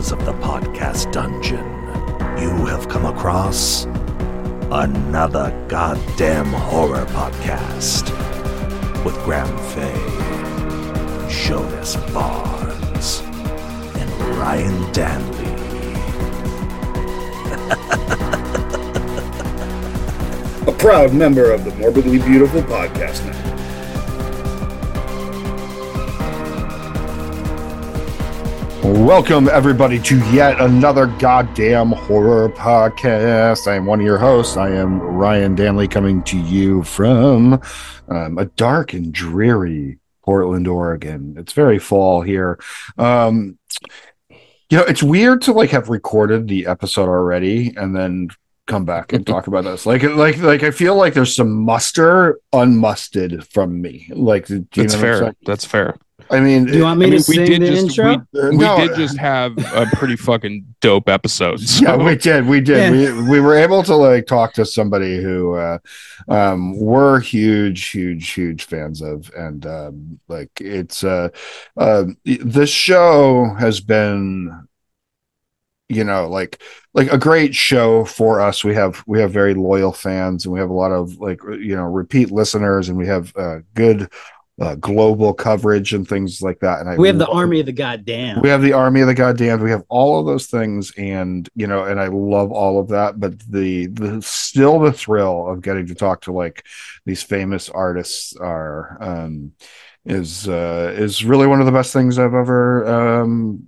dwellers of the podcast dungeon. You have come across another goddamn horror podcast with Graham Fay, Jonas Barnes, and Ryan Danley. a proud member of the Morbidly Beautiful Podcast Network. Welcome, everybody, to yet another goddamn horror podcast. I am one of your hosts. I am Ryan Danley, coming to you from um, a dark and dreary Portland, Oregon. It's very fall here. Um, you know, it's weird to like have recorded the episode already and then come back and talk about this. Like, like, like, I feel like there's some muster unmusted from me. Like, that's fair. That's fair. I mean, do you want me I to mean, sing we did the just intro? we, we No. did just have a pretty fucking dope episode. So. yeah, we did, we did. We we were able to like talk to somebody who uh, um, we're huge, huge, huge fans of, and um, like it's uh, uh, the show has been you know like like a great show for us we have we have very loyal fans and we have a lot of like you know repeat listeners and we have uh, good uh, global coverage and things like that and I We have the army of the goddamn. we have the army of the goddamn. We have all of those things, and you know, and I love all of that. But the the still the thrill of getting to talk to like these famous artists are um, is uh, is really one of the best things I've ever. Um,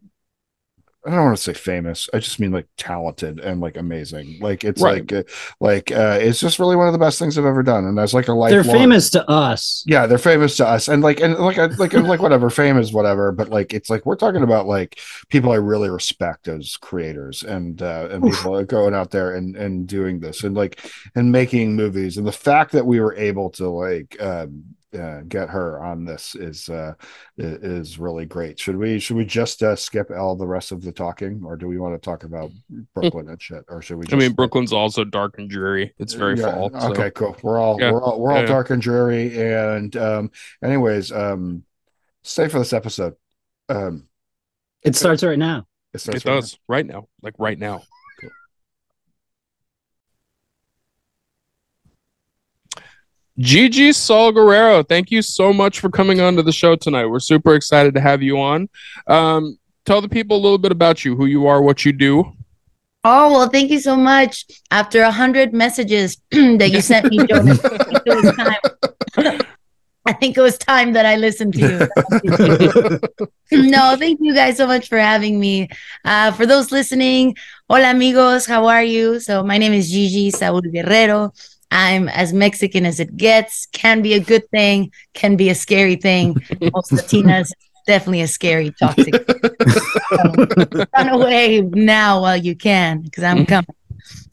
I don't want to say famous. I just mean like talented and like amazing. Like it's Right. like uh, like uh, it's just really one of the best things I've ever done. And as like a life, They're famous to us. yeah, they're famous to us, and like, and like, I- like, like, whatever, fame is whatever. But like, it's like we're talking about like people I really respect as creators, and uh, and people are going out there and and doing this, and like, and making movies, and the fact that we were able to like um, uh, get her on this is uh, is really great. Should we should we just uh, skip all the rest of the talking, or do we want to talk about Brooklyn and shit, or should we? Just, I mean, Brooklyn's also dark and dreary. It's very Yeah, fall. so- Okay, cool. We're all Yeah, we're all we're all yeah. dark and dreary. And um, anyways, um, stay for this episode. Um, It starts right now. it, starts It right does right now, like right now. Gigi Saul Guerrero, thank you so much for coming on to the show tonight. We're super excited to have you on. Um, tell the people a little bit about you, who you are, what you do. Oh well, thank you so much. After a hundred messages that you sent me, Jonas, I think it was time. I think it was time that I listened to you. no, thank you guys so much for having me. Uh, for those listening, hola amigos, how are you? So my name is Gigi Saul Guerrero. I'm as Mexican as it gets. Can be a good thing, can be a scary thing. Most Latinas, definitely a scary, toxic. So, run away now while you can, because I'm coming.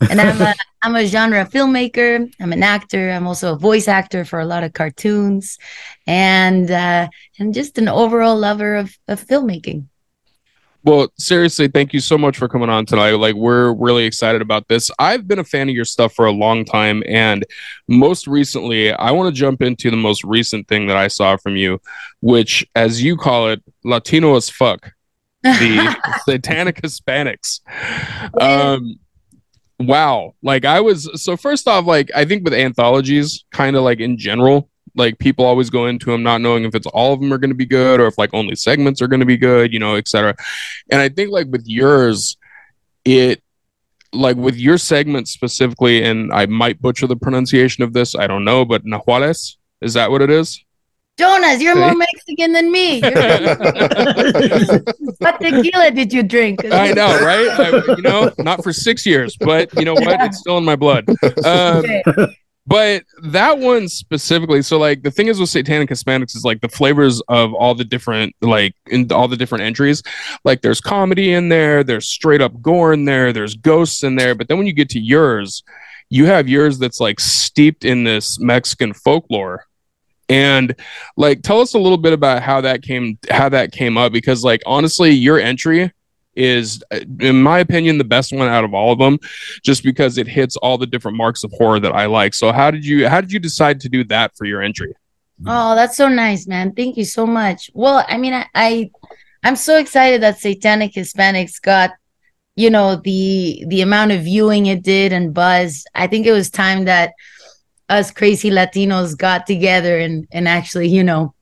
And I'm a I'm a genre filmmaker. I'm an actor. I'm also a voice actor for a lot of cartoons, and uh, and just an overall lover of, of filmmaking. Well, seriously, thank you so much for coming on tonight. Like, we're really excited about this. I've been a fan of your stuff for a long time, and most recently, I want to jump into the most recent thing that I saw from you, which, as you call it, Latino as fuck, the Satanic Hispanics. Um, wow. Like, I was so first off, like, I think with anthologies, kind of like in general, like people always go into them not knowing if it's all of them are going to be good or if like only segments are going to be good, you know, etc. And I think like with yours, it like with your segment specifically, and I might butcher the pronunciation of this, I don't know, but Nahuales, is that what it is? Jonas, you're more Mexican than me. What tequila did you drink? I know, right? I, you know, not for six years, but you know what? It's still in my blood. Um, Okay. But that one specifically so like the thing is with satanic hispanics is like the flavors of all the different like in all the different entries like there's comedy in there there's straight up gore in there there's ghosts in there but then when you get to yours you have yours that's like steeped in this mexican folklore. And like tell us a little bit about how that came how that came up because like honestly your entry is uh, in my opinion the best one out of all of them just because it hits all the different marks of horror that I like. So how did you how did you decide to do that for your entry? Oh, that's so nice, man. Thank you so much. Well, I mean, I, I I'm so excited that Satanic Hispanics got, you know, the the amount of viewing it did and buzz. I think it was time that us crazy Latinos got together and and actually, you know,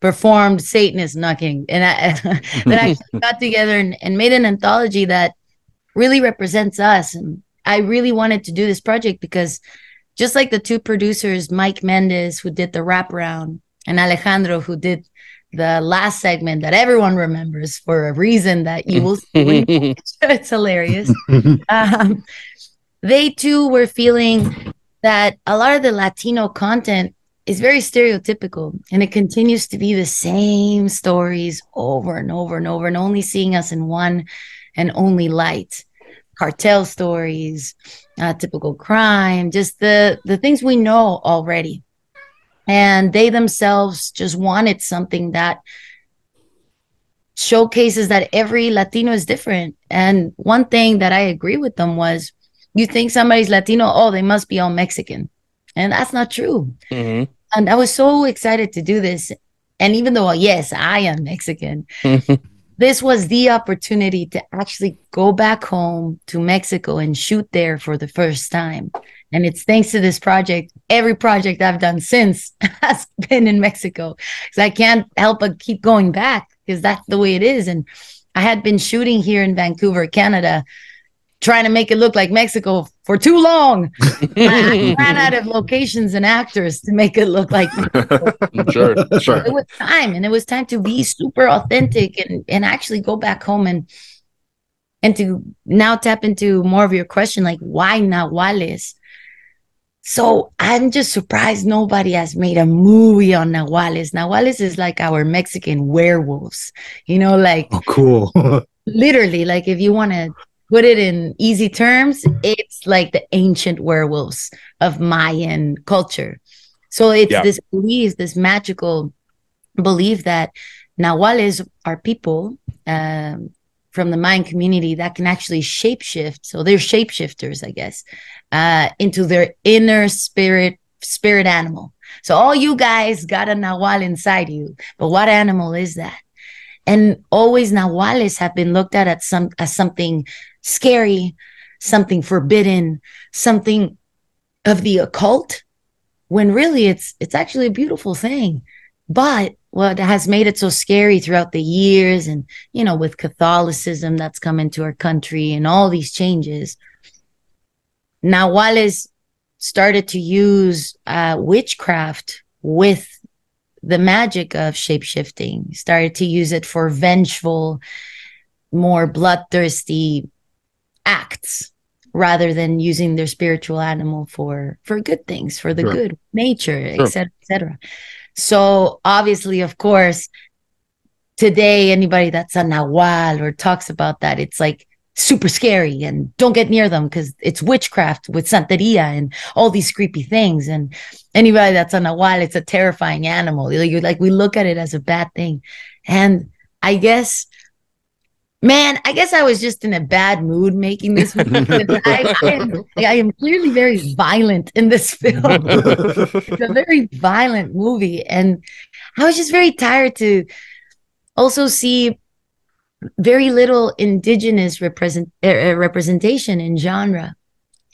performed Satanist knocking and I, that actually got together and, and made an anthology that really represents us. And I really wanted to do this project because just like the two producers, Mike Mendez, who did the wraparound, and Alejandro, who did the last segment that everyone remembers for a reason that you will see. when you watch it. it's hilarious. Um, they too were feeling that a lot of the Latino content is very stereotypical and it continues to be the same stories over and over and over and only seeing us in one and only light. Cartel stories uh, typical crime just the the things we know already. And they themselves just wanted something that showcases that every latino is different. And one thing that i agree with them was you think somebody's latino oh they must be all mexican and that's not true Mhm. and I was so excited to do this. And even though, yes, I am Mexican, this was the opportunity to actually go back home to Mexico and shoot there for the first time. And it's thanks to this project. Every project I've done since has been in Mexico because I can't help but keep going back because that's the way it is. And I had been shooting here in Vancouver, Canada, trying to make it look like Mexico for too long. I ran out of locations and actors to make it look like sure. Sure. it was time and it was time to be super authentic and and actually go back home and and to now tap into more of your question like why nahuales so i'm just surprised nobody has made a movie on nahuales nahuales is like our mexican werewolves you know like Oh, cool. literally like if you want to put it in easy terms it's like the ancient werewolves of mayan culture. So it's Yeah. this belief this magical belief that nahuales are people um, from the mayan community that can actually shapeshift so they're shapeshifters i guess uh, into their inner spirit spirit animal. So all you guys got a nahual inside you but what animal is that and always nahuales have been looked at as some as something scary, something forbidden, something of the occult, when really it's it's actually a beautiful thing. But what has made it so scary throughout the years, and you know, with Catholicism that's come into our country and all these changes, Nahuales started to use uh, witchcraft with the magic of shapeshifting, started to use it for vengeful, more bloodthirsty acts rather than using their spiritual animal for for good things for the Sure. good nature Sure. etc etc so obviously of course today anybody that's a nahual or talks about that it's like super scary and don't get near them because it's witchcraft with santeria and all these creepy things and anybody that's on a nahual it's a terrifying animal you- like we look at it as a bad thing and i guess Man, I guess I was just in a bad mood making this movie. I, I, am, I am clearly very violent in this film. it's a very violent movie. And I was just very tired to also see very little indigenous represent, uh, representation in genre.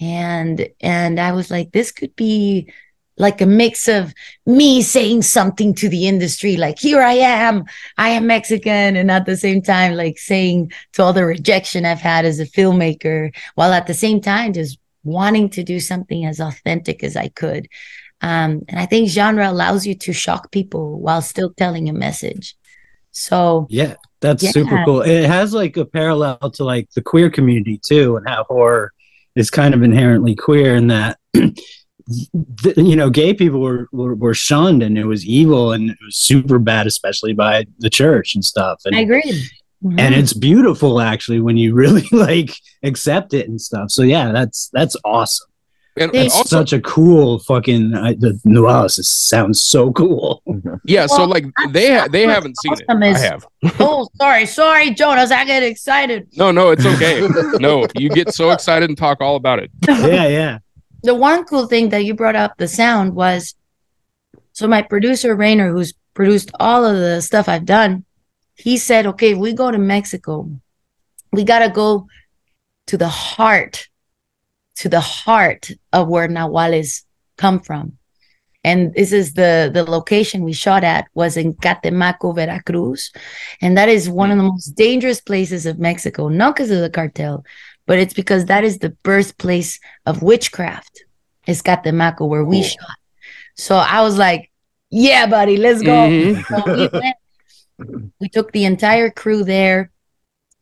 And and I was like, this could be like a mix of me saying something to the industry, like, here I am, I am Mexican, and at the same time, like saying to all the rejection I've had as a filmmaker, while at the same time just wanting to do something as authentic as I could. Um, and I think genre allows you to shock people while still telling a message. So Yeah, that's Yeah. super cool. It has like a parallel to like the queer community too, and how horror is kind of inherently queer in that. th- you know, gay people were, were were shunned, and it was evil, and it was super bad, especially by the church and stuff. And I agree. Mhm. and it's beautiful actually when you really like accept it and stuff. So yeah, that's that's awesome. And, and It's also, Such a cool fucking I, the Nualis sounds so cool. yeah. So like they ha- they haven't seen it. awesome I have. oh, sorry, sorry, Jonas. I get excited. No, no, it's okay. no, you get so excited and talk all about it. yeah, yeah. The one cool thing that you brought up the sound was so my producer Rainer, who's produced all of the stuff I've done, he said, okay, we go to Mexico, we got to go to the heart, to the heart of where Nahuales come from. And this is the, the location we shot at was in Catemaco, Veracruz. And that is one of the most dangerous places of Mexico, not because of the cartel, but it's because that is the birthplace of witchcraft. It's Catemaco where we Cool. shot. So I was like, yeah, buddy, let's go. Mhm. So we went. We took the entire crew there.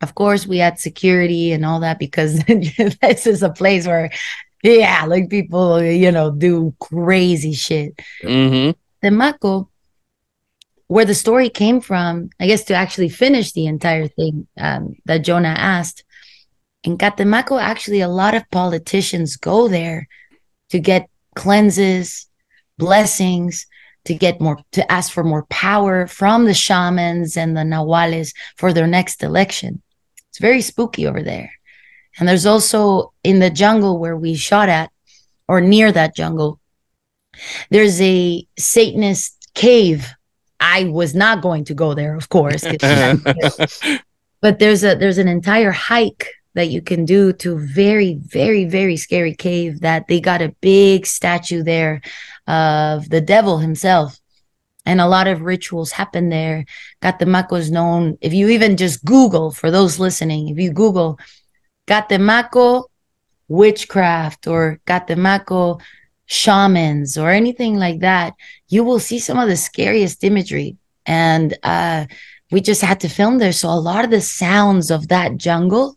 Of course, we had security and all that because this is a place where, yeah, like people, you know, do crazy shit. Mhm. Temaco, where the story came from, I guess to actually finish the entire thing um, that Jonah asked, in Catemaco, actually, a lot of politicians go there to get cleanses, blessings, to get more, to ask for more power from the shamans and the Nahuales for their next election. It's very spooky over there. And there's also in the jungle where we shot at, or near that jungle, there's a Satanist cave. I was not going to go there, of course, but there's a there's an entire hike that you can do to very very very scary cave that they got a big statue there of the devil himself. And a lot of rituals happen there. Catemaco is known if you even just google for those listening if you google Catemaco witchcraft or Catemaco shamans or anything like that you will see some of the scariest imagery. And uh we just had to film there. So a lot of the sounds of that jungle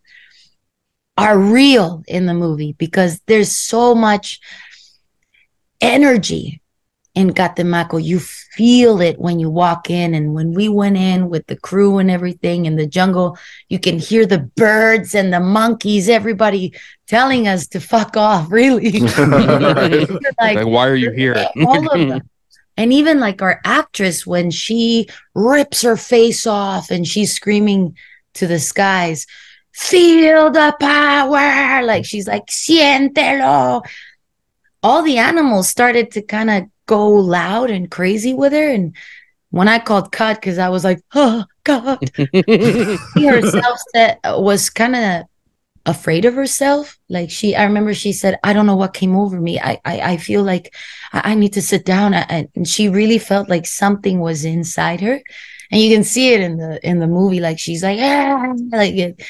are real in the movie because there's so much energy in Catemaco. You feel it when you walk in. And when we went in with the crew and everything in the jungle, you can hear the birds and the monkeys, everybody telling us to fuck off, really. like, like, why are you here? all of them. And even like our actress, when she rips her face off and she's screaming to the skies, feel the power. Like she's like, siéntelo. All the animals started to kind of go loud and crazy with her. And when I called cut, because I was like, oh, God, she herself said, was kind of afraid of herself. Like she, I remember she said, I don't know what came over me. I, I, I feel like I, I need to sit down. I- And she really felt like something was inside her. And you can see it in the, in the movie. Like she's like, ah, like it,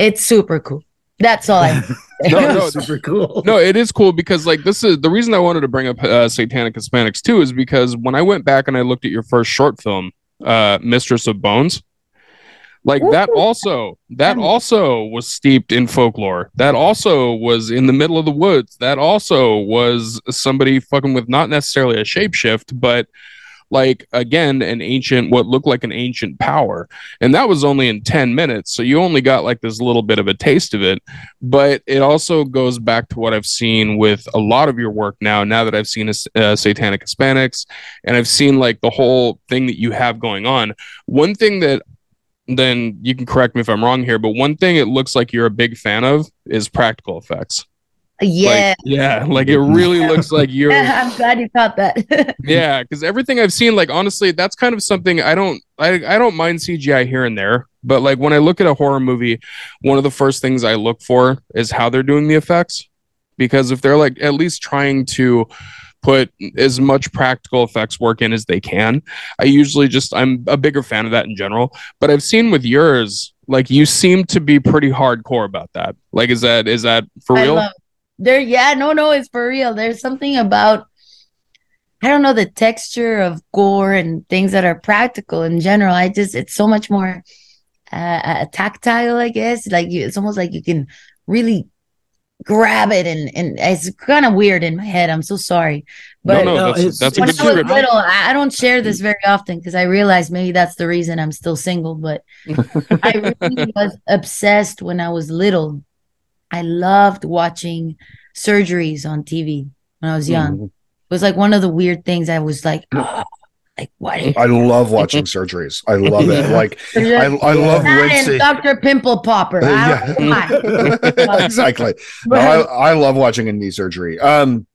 it's super cool. That's all I, No, no, super cool. no, it is cool because like this is the reason I wanted to bring up uh, Satanic Hispanics too is because when I went back and I looked at your first short film, uh, Mistress of Bones, like that also that Yeah. also was steeped in folklore. That also was in the middle of the woods. That also was somebody fucking with not necessarily a shapeshift, but like again an ancient what looked like an ancient power and that was only in 10 minutes so you only got like this little bit of a taste of it but it also goes back to what I've seen with a lot of your work now. Now that I've seen uh, Satanic Hispanics, and I've seen like the whole thing that you have going on. One thing that then you can correct me if I'm wrong here, but one thing it looks like you're a big fan of is practical effects. Yeah. Like, yeah, like it really looks like you're I'm glad you caught that. yeah because everything i've seen like honestly that's kind of something i don't I, I don't mind cgi here and there but like when i look at a horror movie one of the first things i look for is how they're doing the effects. Because if they're like at least trying to put as much practical effects work in as they can i usually just i'm a bigger fan of that in general. But i've seen with yours like you seem to be pretty hardcore about that. Like is that is that for I real? love there. Yeah, no, no, it's for real. There's something about I don't know the texture of gore and things that are practical in general. I just it's so much more uh, uh, tactile, I guess. Like you, it's almost like you can really grab it, and and it's kind of weird in my head. I'm so sorry, but no, no, no, that's, it's- that's a when good I was little, I, I don't share this very often because I realize maybe that's the reason I'm still single. But I really was obsessed when I was little. I loved watching surgeries on TV when I was young. Mhm. It was like one of the weird things. I was like, "Ah," like what? I love watching surgeries. I love it. Like I, I love Dr. Pimple Popper. I don't know why. exactly. No, I, I love watching a knee surgery. Um,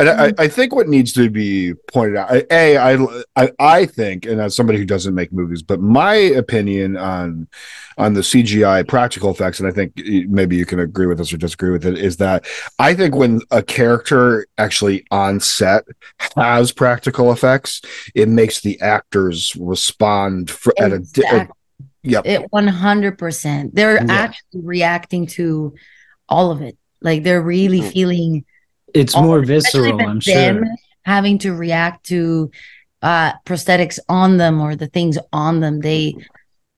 And I, I think what needs to be pointed out, a I, I I think, and as somebody who doesn't make movies, but my opinion on on the CGI practical effects, and I think maybe you can agree with us or disagree with it, is that I think when a character actually on set has practical effects, it makes the actors respond for, exactly. at a, a Yep. It 100%. They're yeah. actually reacting to all of it. Like they're really mm. feeling it's more visceral, I'm sure. Having to react to uh prosthetics on them or the things on them. They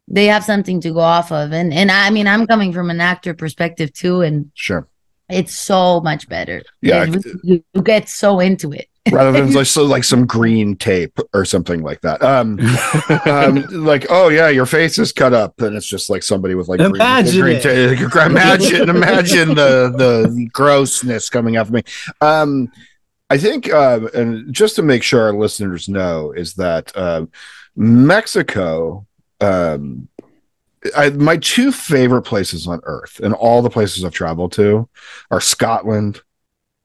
they have something to go off of. And and I mean I'm coming from an actor perspective too and sure. It's so much better. Yeah. You, you get so into it rather than like so like some green tape or something like that. Um, um, like oh yeah, your face is cut up, and it's just like somebody with like imagine green, green tape. Imagine, imagine the the grossness coming out of me. Um, I think, uh, and just to make sure our listeners know, is that uh, Mexico. Um, I, my two favorite places on earth and all the places I've traveled to are Scotland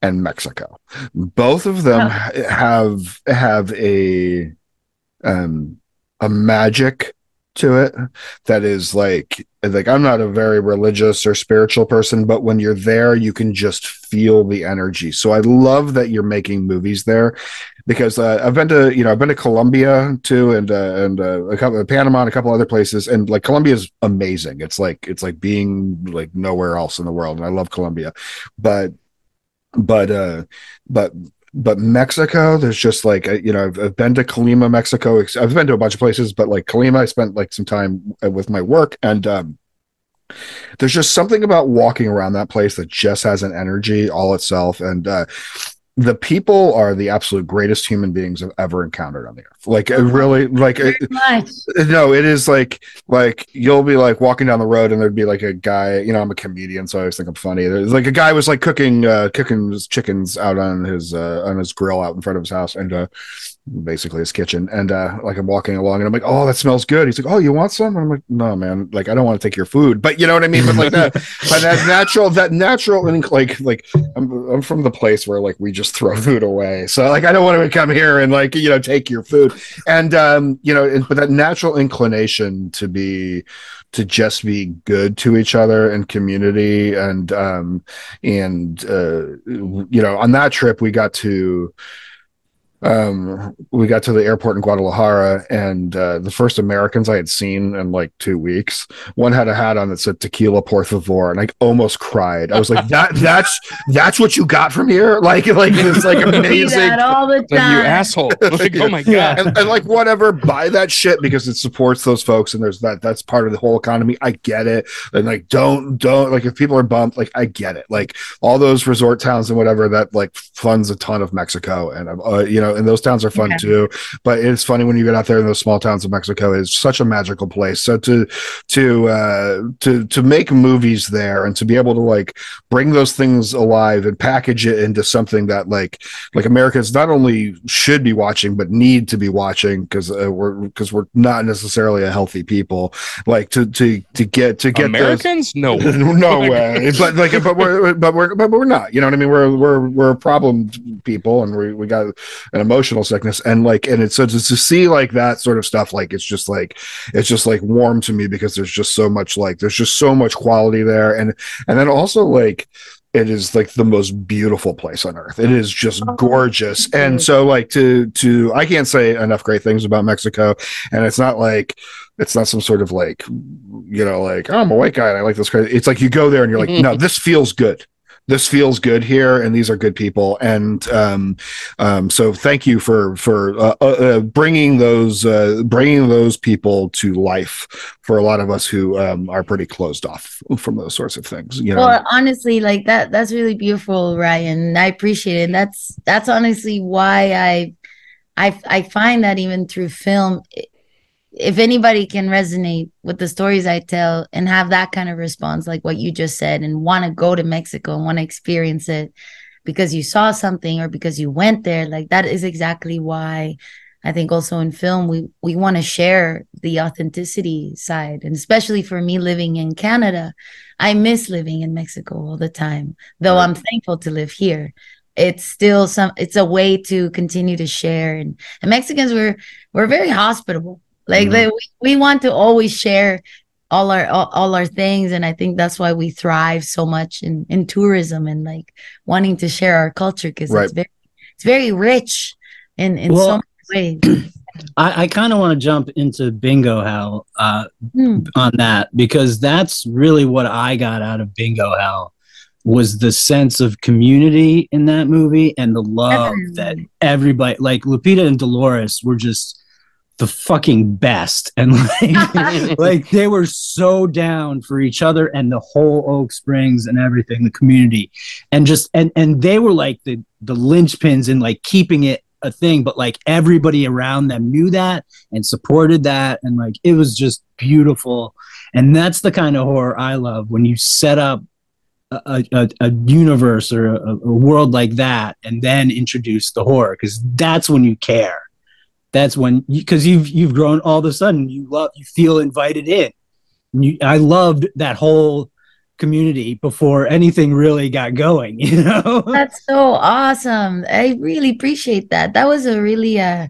and Mexico. Both of them oh. have have a um a magic to it that is like like I'm not a very religious or spiritual person but when you're there you can just feel the energy. So I love that you're making movies there because uh, I've been to you know I've been to Colombia too and uh, and uh, a couple of Panama and a couple other places and like Colombia is amazing. It's like it's like being like nowhere else in the world and I love Colombia. But but uh but but Mexico, there's just like you know, I've, I've, been to Colima, Mexico. I've been to a bunch of places, but like Colima, I spent like some time uh, with my work, and um, there's just something about walking around that place that just has an energy all itself. And uh, the people are the absolute greatest human beings I've ever encountered on the earth. Like it really, like no, it is like like you'll be like walking down the road and there'd be like a guy. You know, I'm a comedian, so I always think I'm funny. There's like a guy was like cooking uh, cooking his chickens out on his uh, on his grill out in front of his house, and uh, basically his kitchen. And uh, like I'm walking along and I'm like, oh, that smells good. He's like, oh, you want some? And I'm like, no, man. Like I don't want to take your food, but you know what I mean. But like that, but that natural, that natural, and like like I'm I'm from the place where like we just throw food away. So like I don't want to come here and like you know take your food. And um, you know, but that natural inclination to be to just be good to each other and community and um and uh you know on that trip we got to um, we got to the airport in Guadalajara, and uh, the first Americans I had seen in like two weeks. One had a hat on that said "Tequila por favor," and I almost cried. I was like, "That that's that's what you got from here!" Like like it's like amazing. all the time, you asshole! Like, oh my god! And, and, like whatever, buy that shit because it supports those folks, and there's that that's part of the whole economy. I get it, and like don't don't like if people are bumped, like I get it. Like all those resort towns and whatever that like funds a ton of Mexico, and uh, you know and those towns are fun too. But it's funny when you get out there in those small towns of Mexico. It's such a magical place. So to to uh, to to make movies there and to be able to like bring those things alive and package it into something that like like Americans not only should be watching but need to be watching because uh, we're because we're not necessarily a healthy people. Like to to to get to get Americans, those, no, no way. but like, but we're but we're but we're not. You know what I mean? We're we're we're problem people, and we we got an emotional sickness and like and it's so to, to see like that sort of stuff like it's just like it's just like warm to me because there's just so much like there's just so much quality there and and then also like it is like the most beautiful place on earth. It is just oh, gorgeous. And so like to to I can't say enough great things about Mexico. And it's not like it's not some sort of like you know like oh, I'm a white guy and I like this crazy. It's like you go there and you're like no this feels good this feels good here and these are good people. And um, um, so thank you for for uh, uh, uh, bringing those uh, bringing those people to life for a lot of us who um, are pretty closed off from those sorts of things you know? Well honestly like that that's really beautiful ryan. I appreciate it. And that's that's honestly why i i i find that even through film if anybody can resonate with the stories I tell and have that kind of response, like what you just said, and want to go to Mexico and want to experience it because you saw something or because you went there, like that is exactly why I think also in film we we want to share the authenticity side, and especially for me living in Canada, I miss living in Mexico all the time. Though. I'm thankful to live here, it's still some it's a way to continue to share and, and mexicans were we're very hospitable like Mhm. they, we, we want to always share all our all, all our things and i think that's why we thrive so much in in tourism and like wanting to share our culture because Right. it's very it's very rich in in Well, so many ways I, I kind of want to jump into Bingo Hell uh, Hmm. on that because that's really what I got out of Bingo Hell was the sense of community in that movie and the love that everybody like Lupita and Dolores were just the fucking best. And like like they were so down for each other and the whole Oak Springs and everything the community. And just and and they were like the the linchpins in like keeping it a thing. But like everybody around them knew that and supported that. And like it was just beautiful. And that's the kind of horror I love when you set up a, a, a universe or a, a world like that and then introduce the horror because that's when you care that's when because you've you've grown all of a sudden you love you feel invited in you, i loved that whole community before anything really got going you know That's so awesome. I really appreciate that. That was a really uh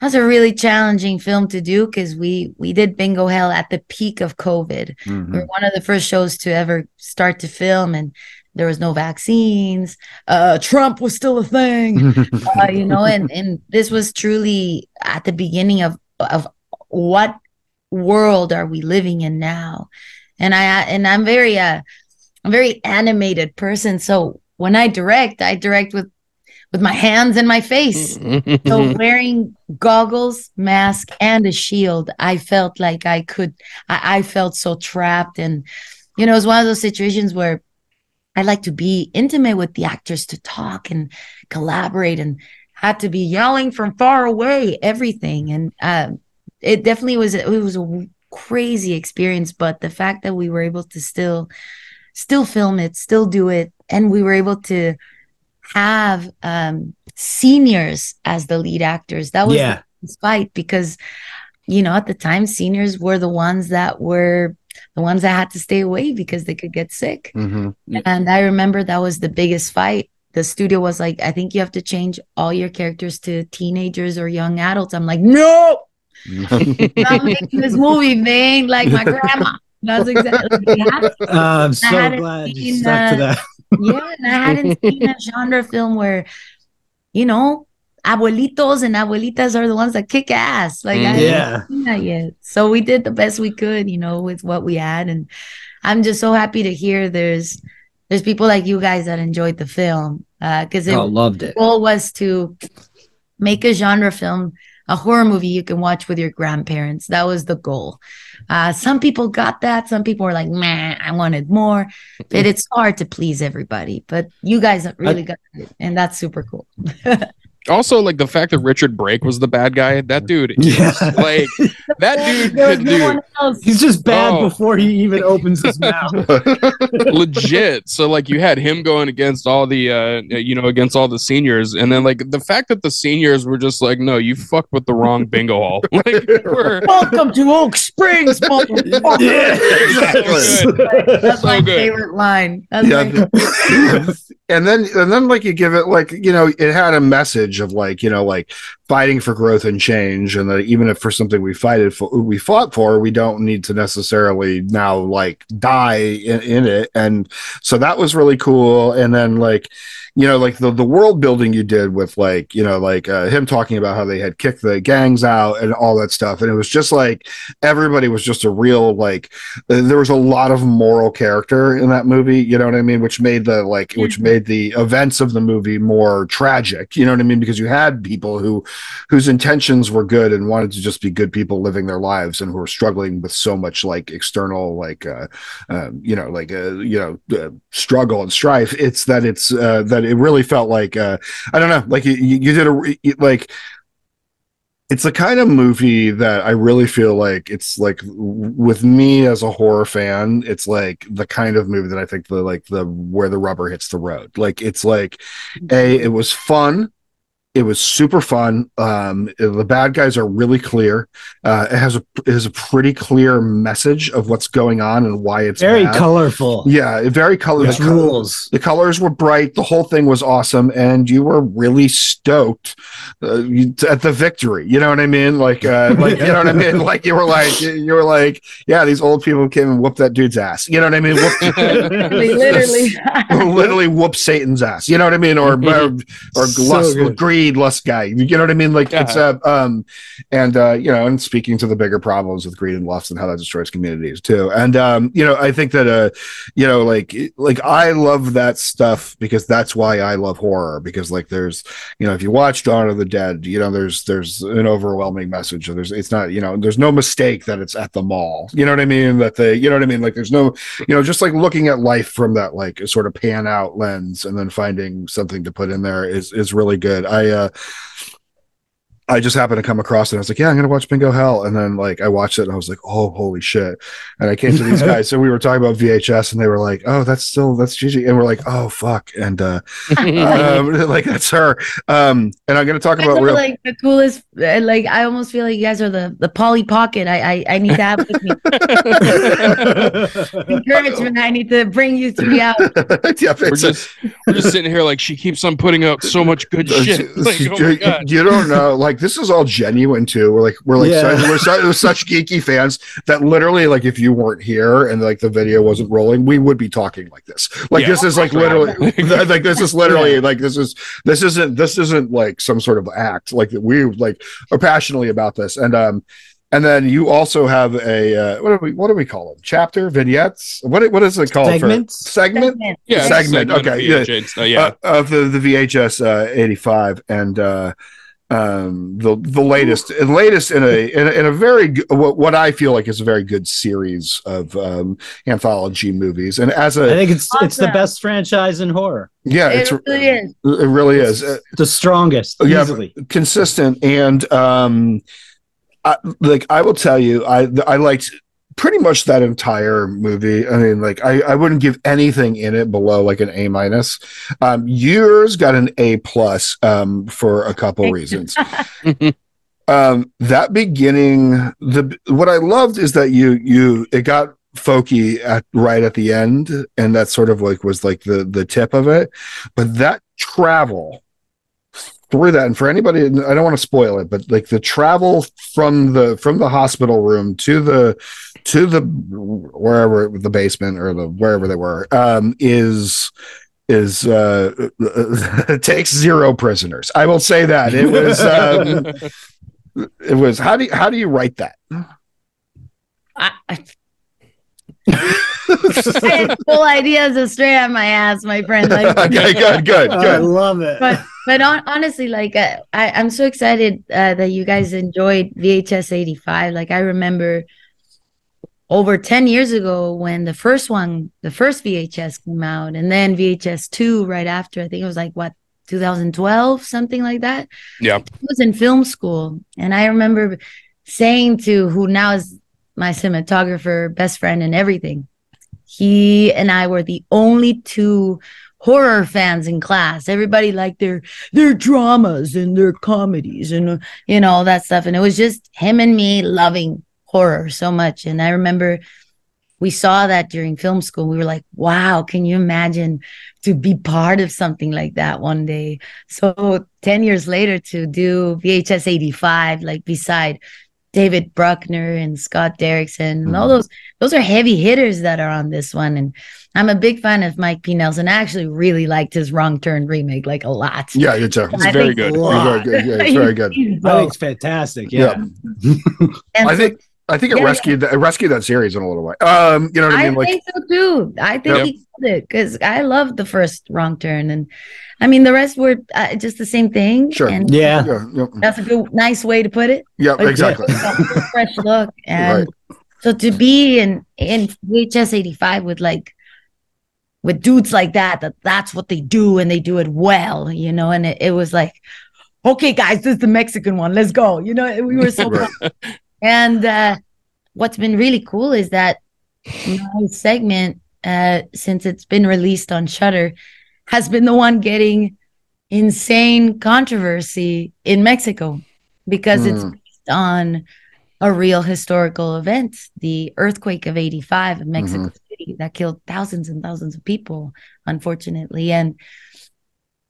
that was a really challenging film to do because we we did Bingo Hell at the peak of COVID. Mhm. we are one of the first shows to ever start to film and there was no vaccines. Uh Trump was still a thing. uh, you know, and and this was truly at the beginning of of what world are we living in now? And I and I'm very uh I'm a very animated person, so when I direct, I direct with with my hands and my face. So wearing goggles, mask, and a shield, I felt like I could. I, I felt so trapped, and you know, it was one of those situations where I like to be intimate with the actors to talk and collaborate, and had to be yelling from far away, everything, and um, it definitely was. It was a crazy experience, but the fact that we were able to still, still film it, still do it, and we were able to have um seniors as the lead actors that was Yeah. the fight because you know at the time seniors were the ones that were the ones that had to stay away because they could get sick. Mhm. and i remember that was the biggest fight. The studio was like i think you have to change all your characters to teenagers or young adults. I'm like no! I'm making this movie man. Like my grandma. That's exactly we have Uh, i'm so glad you seen, stuck to uh, that. Yeah, and I hadn't seen a genre film where, you know, abuelitos and abuelitas are the ones that kick ass. Like I hadn't Yeah. seen that yet. So we did the best we could, you know, with what we had. And I'm just so happy to hear there's there's people like you guys that enjoyed the film. Uh because it oh loved it goal was to make a genre film, a horror movie you can watch with your grandparents. That was the goal. Uh, some people got that. Some people were like, man, I wanted more. But it's hard to please everybody. But you guys really got it. And that's super cool. also, like the fact that Richard Brake was the bad guy. That dude, is, Yeah. like that dude There was could no do one else. he's just bad Oh. before he even opens his mouth legit. So like you had him going against all the uh you know against all the seniors, and then like the fact that the seniors were just like, no, you fucked with the wrong bingo hall. like we're Welcome to Oak Springs, motherfucker. Exactly. That's So my good. favorite line. That's Yeah, my and then and then like you give it like you know it had a message of like you know like fighting for growth and change and that even if for something we fight it for we fought for we don't need to necessarily now like die in, in it. And so that was really cool. And then like you know like the the world building you did with like you know like uh, him talking about how they had kicked the gangs out and all that stuff. And it was just like everybody was just a real like uh, there was a lot of moral character in that movie you know what i mean? Which made the like which made the events of the movie more tragic you know what i mean? Because you had people who whose intentions were good and wanted to just be good people living their lives and who were struggling with so much like external like uh, um, you know like uh, you know uh, struggle and strife it's that it's uh, that it really felt like uh, i don't know like you, you did a like it's the kind of movie that I really feel like it's like with me as a horror fan, it's like the kind of movie that I think the like the where the rubber hits the road. Like it's like a it was fun. It was super fun. Um, the bad guys are really clear. Uh, it has a it has a pretty clear message of what's going on and why it's Very bad. colorful. Yeah, very colorful. There's rules. The colors were bright. The whole thing was awesome, and you were really stoked uh, at the victory. You know what I mean? Like, uh, like you know what I mean? Like you were like you were like, yeah, these old people came and whooped that dude's ass. You know what I mean? Whooped, literally, literally. literally whoop Satan's ass. You know what I mean? Or or, or So lust, good. Greed, lust guy. You know what I mean? Like it's Yeah. uh, um, and uh, you know, and speaking to the bigger problems with greed and lust and how that destroys communities too. And um, you know, I think that uh, you know, like like I love that stuff because that's why I love horror because like there's you know, if you watch Dawn of the Dead, you know, there's there's an overwhelming message. There's it's not you know, there's no mistake that it's at the mall. You know what I mean? That they you know what I mean? Like there's no you know, just like looking at life from that like sort of pan out lens and then finding something to put in there is is really good. I uh I just happened to come across it. I was like, yeah, I'm gonna watch Bingo Hell, and then like I watched it and I was like, oh, holy shit! And I came to these guys, so we were talking about VHS, and they were like, oh, that's still that's Gigi, and we're like, oh, fuck, and uh, um, like that's her. Um, and I'm gonna talk You about real. like the coolest. uh, Like I almost feel like you guys are the the Polly Pocket. I I, I need to have with me encouragement. I need to bring you to be out. yeah, we're it's a- just we're just sitting here like she keeps on putting out so much good shit. Like, oh my you, God. you don't know like this is all genuine too. We're like we're like Yeah. such, we're, such, we're such geeky fans that literally like if you weren't here and like the video wasn't rolling we would be talking like this. Like Yeah. this is like literally like this is literally like this is this isn't this isn't like some sort of act. Like we like are passionately about this. And um and then you also have a uh, what do we what do we call them chapter? Vignettes? What what is it called Segments? for segment. Yeah, segment, of okay, yeah. VHS, uh, yeah. uh, of the the VHS uh, 85 and uh um the the latest the latest in a in a, in a very what, what I feel like is a very good series of um anthology movies and as a, I think it's it's the best franchise in horror. yeah It it's really is. it really is Uh, The strongest, Yeah, easily. consistent and um I, like I will tell you I I liked pretty much that entire movie. I mean like I I wouldn't give anything in it below like an A minus. Um yours got an A plus um for a couple reasons. Um that beginning the what I loved is that you you it got folky at right at the end and that sort of like was like the the tip of it. But that travel through that and for anybody i don't want to spoil it but like the travel from the from the hospital room to the to the wherever the basement or the wherever they were um is is uh takes zero prisoners i will say that it was um it was how do you how do you write that I, I, I had full ideas of straight out my ass, my friend. Like, okay good good good. I love it. but but on, honestly, like uh, I, I'm so excited uh, that you guys enjoyed VHS 85. Like I remember over 10 years ago when the first one, the first VHS came out, and then VHS 2 right after. I think it was like what 2012, something like that. Yeah. I was in film school, and I remember saying to who now is my cinematographer, best friend, and everything. He and I were the only two horror fans in class. Everybody liked their their dramas and their comedies and you know all that stuff. And it was just him and me loving horror so much. And I remember we saw that during film school. We were like, wow, can you imagine to be part of something like that one day? So 10 years later to do VHS 85, like beside David Bruckner and Scott Derrickson and all Mhm. those, those are heavy hitters that are on this one. And I'm a big fan of Mike P. Nelson. I actually really liked his Wrong Turn remake, like a lot. yeah you too It's very good. It's very good yeah, it's very good I think it's fantastic. Yeah. And I think I think it Yeah, yeah. rescued that it rescued that series in a little way. Um, you know what I I mean? Like think so too. I think Yep. he killed it because I loved the first wrong turn, and I mean the rest were uh, just the same thing. Sure. And Yeah. yeah, yeah, that's a good, nice way to put it. yeah, Like, exactly. a fresh look, and so to be in in VHS eighty five with like with dudes like that, that that's what they do, and they do it well, you know. And it, it was like, okay, guys, this is the Mexican one. Let's go. You know, we were so Right. And uh, what's been really cool is that my segment, uh, since it's been released on Shudder, has been the one getting insane controversy in Mexico because it's Hmm. based on a real historical event, the earthquake of 85 in Mexico City that killed thousands and thousands of people, unfortunately. And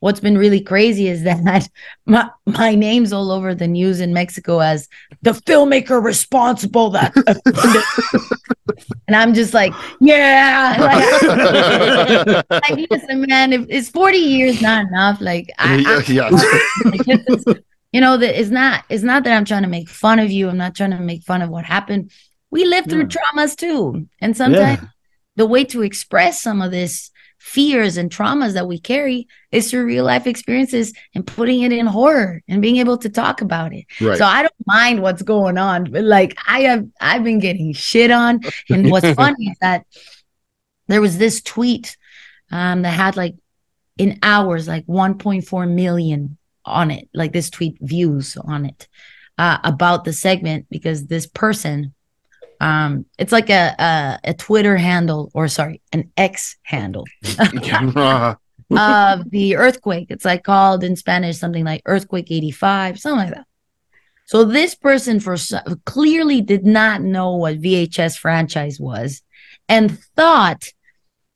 what's been really crazy is that my, my name's all over the news in Mexico as the filmmaker responsible that and I'm just like, yeah. Like, like, listen, man, if it's 40 years not enough, like I, I yeah, like, it's- it's- you know that it's not it's not that i'm trying to make fun of you. I'm not trying to make fun of what happened. We live through hmm. traumas too. And sometimes the way to express some of this fears and traumas that we carry is through real life experiences and putting it in horror and being able to talk about it right. so i don't mind what's going on but like i have i've been getting shit on and what's funny is that there was this tweet um that had like in hours like 1.4 million on it like this tweet views on it uh about the segment because this person um it's like a a, a twitter handle or sorry an x handle Uh, of the earthquake. It's like called in Spanish something like earthquake 85, something like that. So this person for clearly did not know what VHS franchise was and thought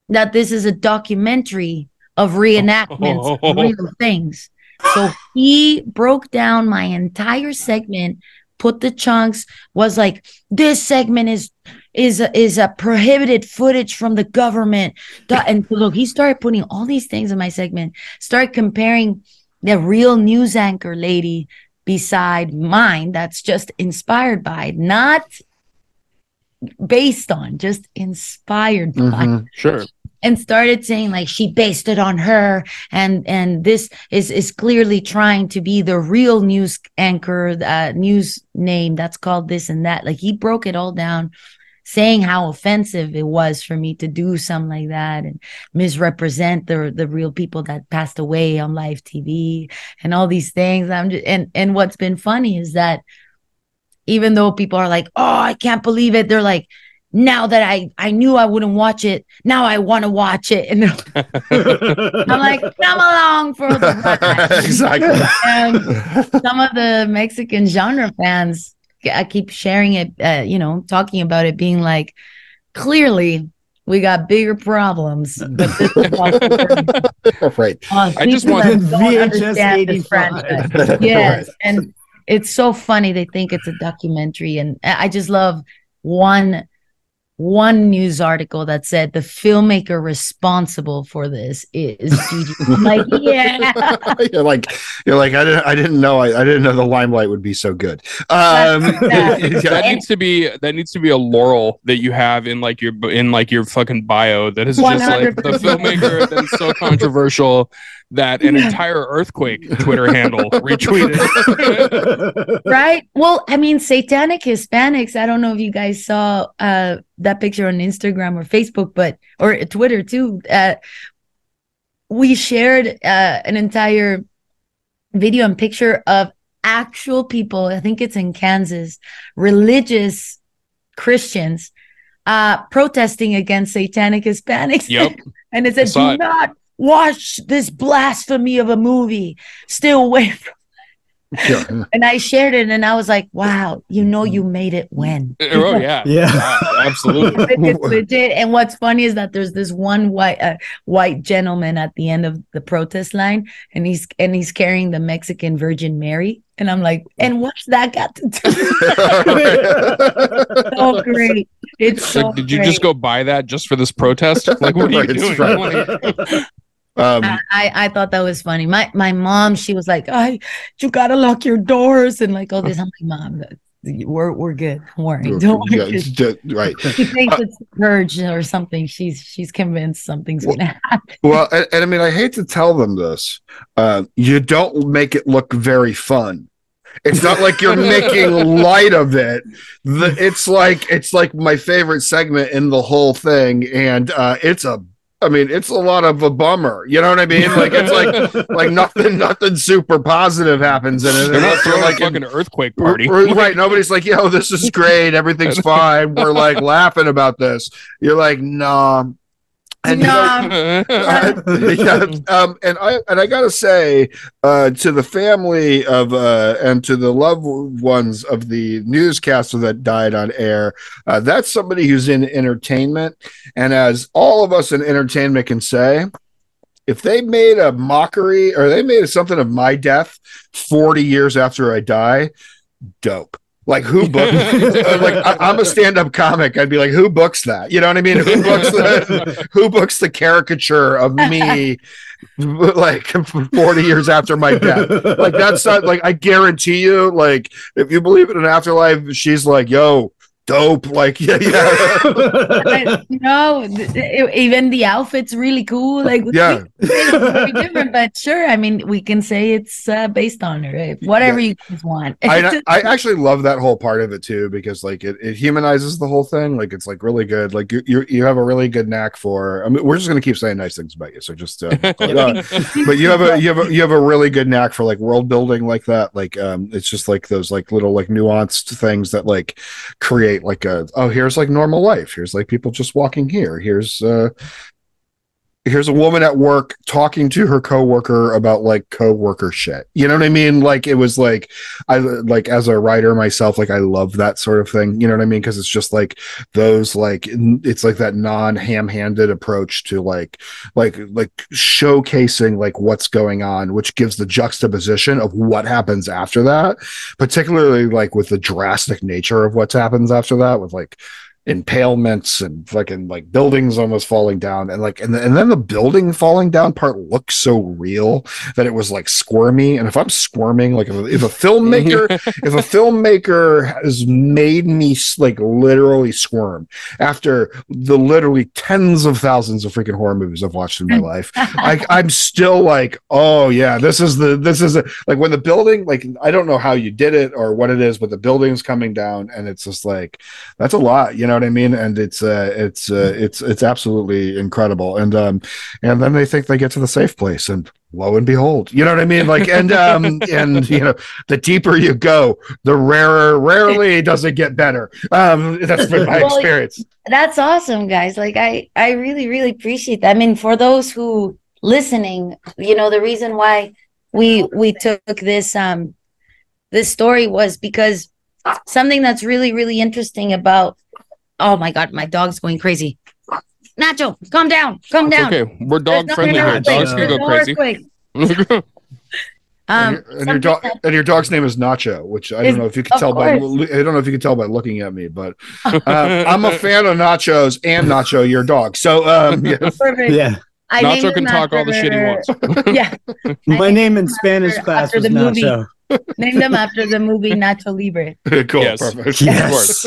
that this is a documentary of reenactments of real things. So he broke down my entire segment, put the chunks, was like, this segment is is a, is a prohibited footage from the government. And look, he started putting all these things in my segment, started comparing the real news anchor lady beside mine that's just inspired by, not based on, just inspired by mhm. Sure. And started saying like she based it on her. And and this is is clearly trying to be the real news anchor uh news name that's called this and that. Like he broke it all down saying how offensive it was for me to do something like that and misrepresent the the real people that passed away on live TV and all these things. I'm just and and what's been funny is that even though people are like oh i can't believe it they're like now that I I knew I wouldn't watch it, now I want to watch it, and I'm like, come along for the ride. exactly. And some of the Mexican genre fans, I keep sharing it, uh, you know, talking about it, being like, clearly we got bigger problems, but this is also right. uh, I just want- VHS understand 85. franchise. Yes, and it's so funny. They think it's a documentary, and I I just love one one news article that said the filmmaker responsible for this is Gigi. I'm like, yeah, you're like you're like I didn't I didn't know I, I didn't know the limelight would be so good. Um, Yeah. that needs to be that needs to be a laurel that you have in like your in like your fucking bio that is just like the filmmaker that's so controversial that an entire earthquake Twitter handle retweeted. right. Well, I mean, satanic Hispanics. I don't know if you guys saw uh, that picture on Instagram or Facebook, but or Twitter too. Uh, we shared uh, an entire video and picture of actual people. I think it's in Kansas, religious Christians uh, protesting against satanic Hispanics. Yep. and it I said, "Do it. not watch this blasphemy of a movie. Stay away from." Yeah. And I shared it, and I was like, "Wow, you know, you made it when." oh yeah. Yeah. Yeah, absolutely. it's legit. And what's funny is that there's this one white uh, white gentleman at the end of the protest line, and he's and he's carrying the Mexican Virgin Mary, and I'm like, and what's that got to do? so great! It's It's so like, did you great. just go buy that just for this protest? Like, what are you doing? Um, I, I thought that was funny. My my mom, she was like, "I, you gotta lock your doors and like all this." I'm like, "Mom, we're we're good. Don't worry. Don't yeah, worry." it's ju- right. She thinks it's a purge or something. She's she's convinced something's Well, gonna happen. Well, and, and I mean, I hate to tell them this. Uh, you don't make it look very fun. It's not like you're making light of it. The, it's like it's like my favorite segment in the whole thing, and uh, it's a. I mean, it's a lot of a bummer. You know what I mean? Like it's like like nothing nothing super positive happens in it. They're not It's throwing like a fucking earthquake party. Right, right. Nobody's like, yo, this is great. Everything's fine. We're like laughing about this. You're like, nah. And, you know, uh, yeah, um, and I and I gotta say uh, to the family of uh, and to the loved ones of the newscaster that died on air, uh, that's somebody who's in entertainment, and as all of us in entertainment can say, if they made a mockery or they made something of my death forty years after I die, dope. Like who booked? like I, am a stand-up comic. I'd be like, who books that? You know what I mean? Who books the who books the caricature of me? like 40 years after my death like that's not like i guarantee you like if you believe in an afterlife she's like yo dope. Like, yeah, yeah. no, even the outfit's really cool. Like, yeah, very different, but sure. I mean, we can say it's uh, based on her, right? whatever yeah. you guys want. I, I actually love that whole part of it too, because like it, it humanizes the whole thing. Like, it's like really good. Like, you you, you have a really good knack for. I mean, we're just gonna keep saying nice things about you. So just, uh, but you have a you have a you have a really good knack for like world building like that. Like, um, it's just like those like little like nuanced things that like create create like a oh here's like normal life. Here's like people just walking here. Here's uh here's a woman at work talking to her coworker about like coworker shit. You know what I mean? Like it was like I like as a writer myself, like I love that sort of thing. You know what I mean? Because it's just like those like it's like that non ham-handed approach to like like like showcasing like what's going on, which gives the juxtaposition of what happens after that, particularly like with the drastic nature of what happens after that, with like impalements and fucking like buildings almost falling down and like and, the, and then the building falling down part looks so real that it was like squirmy. And if i'm squirming like if, if a filmmaker if a filmmaker has made me like literally squirm after the literally tens of thousands of freaking horror movies i've watched in my life I, i'm still like oh yeah this is the this is a, like when the building like i don't know how you did it or what it is but the building's coming down and it's just like that's a lot you know what I mean? And it's uh, it's uh, it's it's absolutely incredible. And um, and then they think they get to the safe place, and lo and behold, you know what I mean? Like, and um, and you know, the deeper you go, the rarer, rarely does it get better. Um, that's been my well, experience. That's awesome, guys. Like, I I really really appreciate that. I mean, for those who listening, you know, the reason why we we took this um this story was because something that's really really interesting about Oh my god, my dog's going crazy. Nacho, calm down, calm down. Okay, we're dog friendly here. Dogs can go crazy. Um, and, your, and your dog and your dog's name is Nacho, which I don't know if you can tell course. by I don't know if you can tell by looking at me, but uh, I'm a fan of nachos and Nacho, your dog. So um, yeah. Perfect. yeah. I Nacho can talk all the shit he wants. yeah. My name in Spanish class was Nacho. Movie. Name them after the movie Nacho Libre. cool. Yes. Perfect. Yes.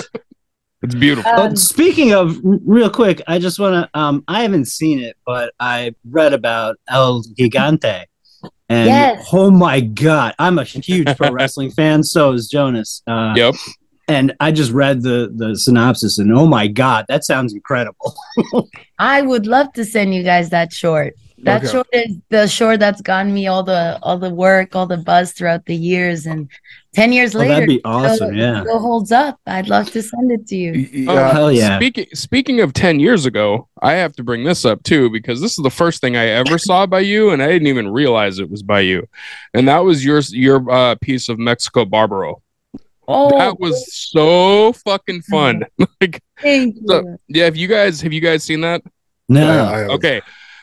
Of course. It's beautiful. Um, speaking of, real quick, I just want to. Um, I haven't seen it, but I read about El Gigante, and yes. oh my god, I'm a huge pro wrestling fan. So is Jonas. Uh, yep. And I just read the the synopsis, and oh my god, that sounds incredible. I would love to send you guys that short. That okay. short is the short that's gotten me all the all the work, all the buzz throughout the years, and ten years oh, later, that'd be awesome. Still, yeah, still holds up. I'd love to send it to you. Oh hell yeah! Speaking speaking of ten years ago, I have to bring this up too because this is the first thing I ever saw by you, and I didn't even realize it was by you, and that was your your uh, piece of Mexico Barbaro. Oh, that was so fucking fun! like, so, yeah. Have you guys have you guys seen that? No. okay.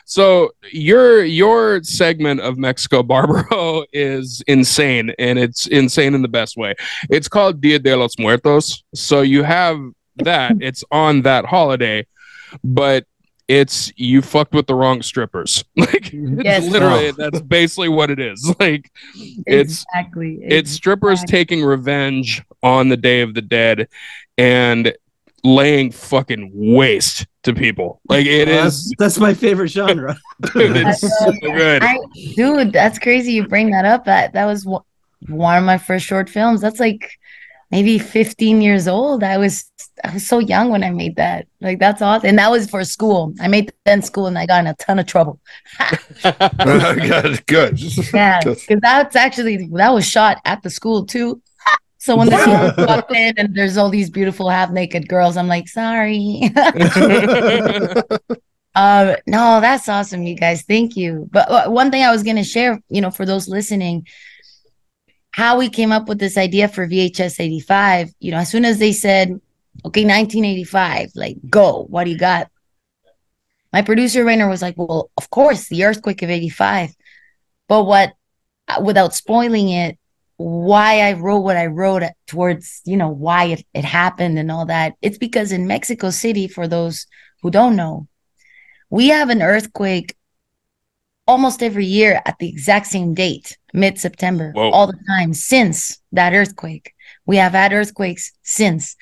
So your your segment of Mexico Barbaro is insane, and it's insane in the best way. It's called Dia de los Muertos. So you have that. it's on that holiday, but it's you fucked with the wrong strippers. Like yes. literally, oh. that's basically what it is. Like it's exactly it's strippers taking revenge on the Day of the Dead, and laying fucking waste to people. Like it is. That's, that's my favorite genre. dude, it's so good. I, dude, that's crazy. You bring that up. That that was one of my first short films. That's like maybe 15 years old. I was I was so young when I made that. Like that's awesome. And that was for school. I made that in school and I got in a ton of trouble. good, good. Yeah, because that's actually that was shot at the school too. So when the walked in and there's all these beautiful half naked girls, I'm like, sorry. Uh, no, that's awesome, you guys. Thank you. But uh, one thing I was gonna share, you know, for those listening, how we came up with this idea for VHS 85. You know, as soon as they said, "Okay, 1985, like go, what do you got?" My producer Raynor was like, "Well, of course, the earthquake of 85." But what, uh, without spoiling it, why I wrote what I wrote towards, you know, why it, it happened and all that. It's because in Mexico City, for those who don't know, we have an earthquake almost every year at the exact same date, mid September, all the time since that earthquake. We have had earthquakes since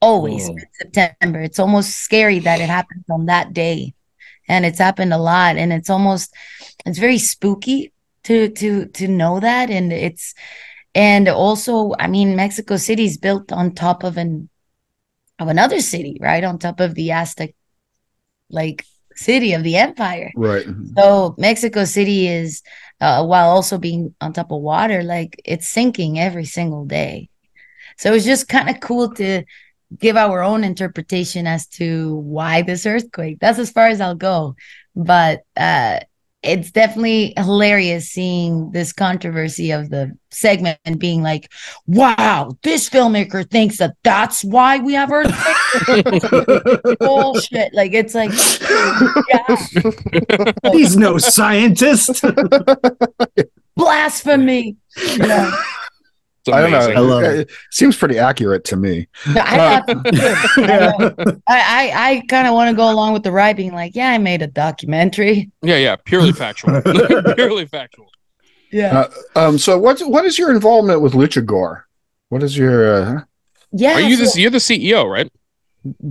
always mid September. It's almost scary that it happens on that day. And it's happened a lot. And it's almost it's very spooky to to to know that. And it's and also, I mean, Mexico City is built on top of an of another city, right? On top of the Aztec like city of the empire. Right. So Mexico City is uh, while also being on top of water, like it's sinking every single day. So it's just kind of cool to give our own interpretation as to why this earthquake. That's as far as I'll go. But uh it's definitely hilarious seeing this controversy of the segment and being like, wow, this filmmaker thinks that that's why we have earthquakes. Bullshit. Like, it's like, yeah. He's no scientist. Blasphemy. Yeah. I don't know. I love it. it. Seems pretty accurate to me. I, I, I, I kind of want to go along with the ride, being like, yeah, I made a documentary. Yeah, yeah, purely factual. purely factual. Yeah. Uh, um. So, what what is your involvement with Lucha Gore? What is your? Uh... Yeah. Are you so, the you're the CEO, right?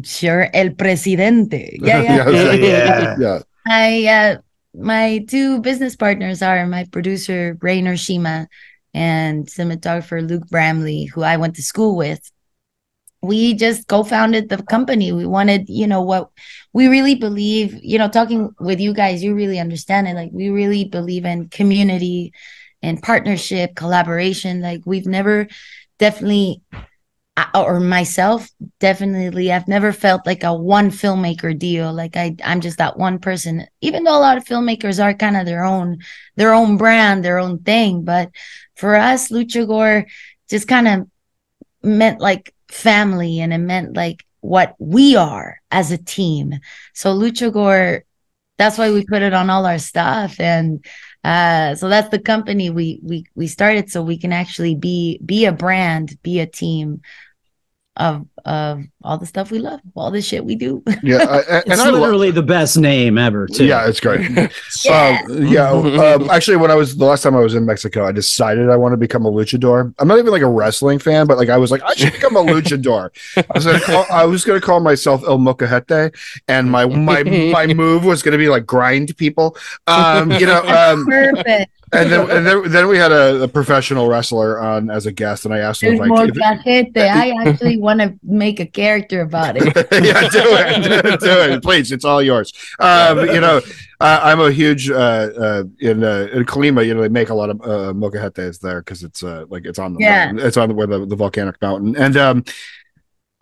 Sure, el presidente. Yeah, yeah, yeah. yeah. yeah. I uh, my two business partners are my producer Raynor Shima and cinematographer Luke Bramley, who I went to school with. We just co-founded the company. We wanted, you know, what we really believe, you know, talking with you guys, you really understand it. Like we really believe in community and partnership, collaboration. Like we've never definitely or myself definitely i've never felt like a one filmmaker deal like i i'm just that one person even though a lot of filmmakers are kind of their own their own brand their own thing but for us lucha gore just kind of meant like family and it meant like what we are as a team. So lucha gore that's why we put it on all our stuff and uh, so that's the company we we we started so we can actually be be a brand, be a team of of all the stuff we love, all the shit we do. Yeah, I, and it's I literally the best name ever. Too. Yeah, it's great. yeah, um, yeah. Um, actually, when I was the last time I was in Mexico, I decided I want to become a luchador. I'm not even like a wrestling fan, but like I was like, I should become a luchador. I was gonna call, I was gonna call myself El Mocajete, and my my my move was gonna be like grind people. Um, you know, um, perfect and then and then, then we had a, a, professional wrestler on as a guest, and I asked him There's like, more if, I actually want to make a character about it. yeah, do it, do, do, it, please. It's all yours. Um, you know, uh, I'm a huge uh, uh, in uh, in Colima. You know, they make a lot of uh, mocajetes there because it's uh, like it's on the yeah. Mountain. it's on the where the, the volcanic mountain, and um,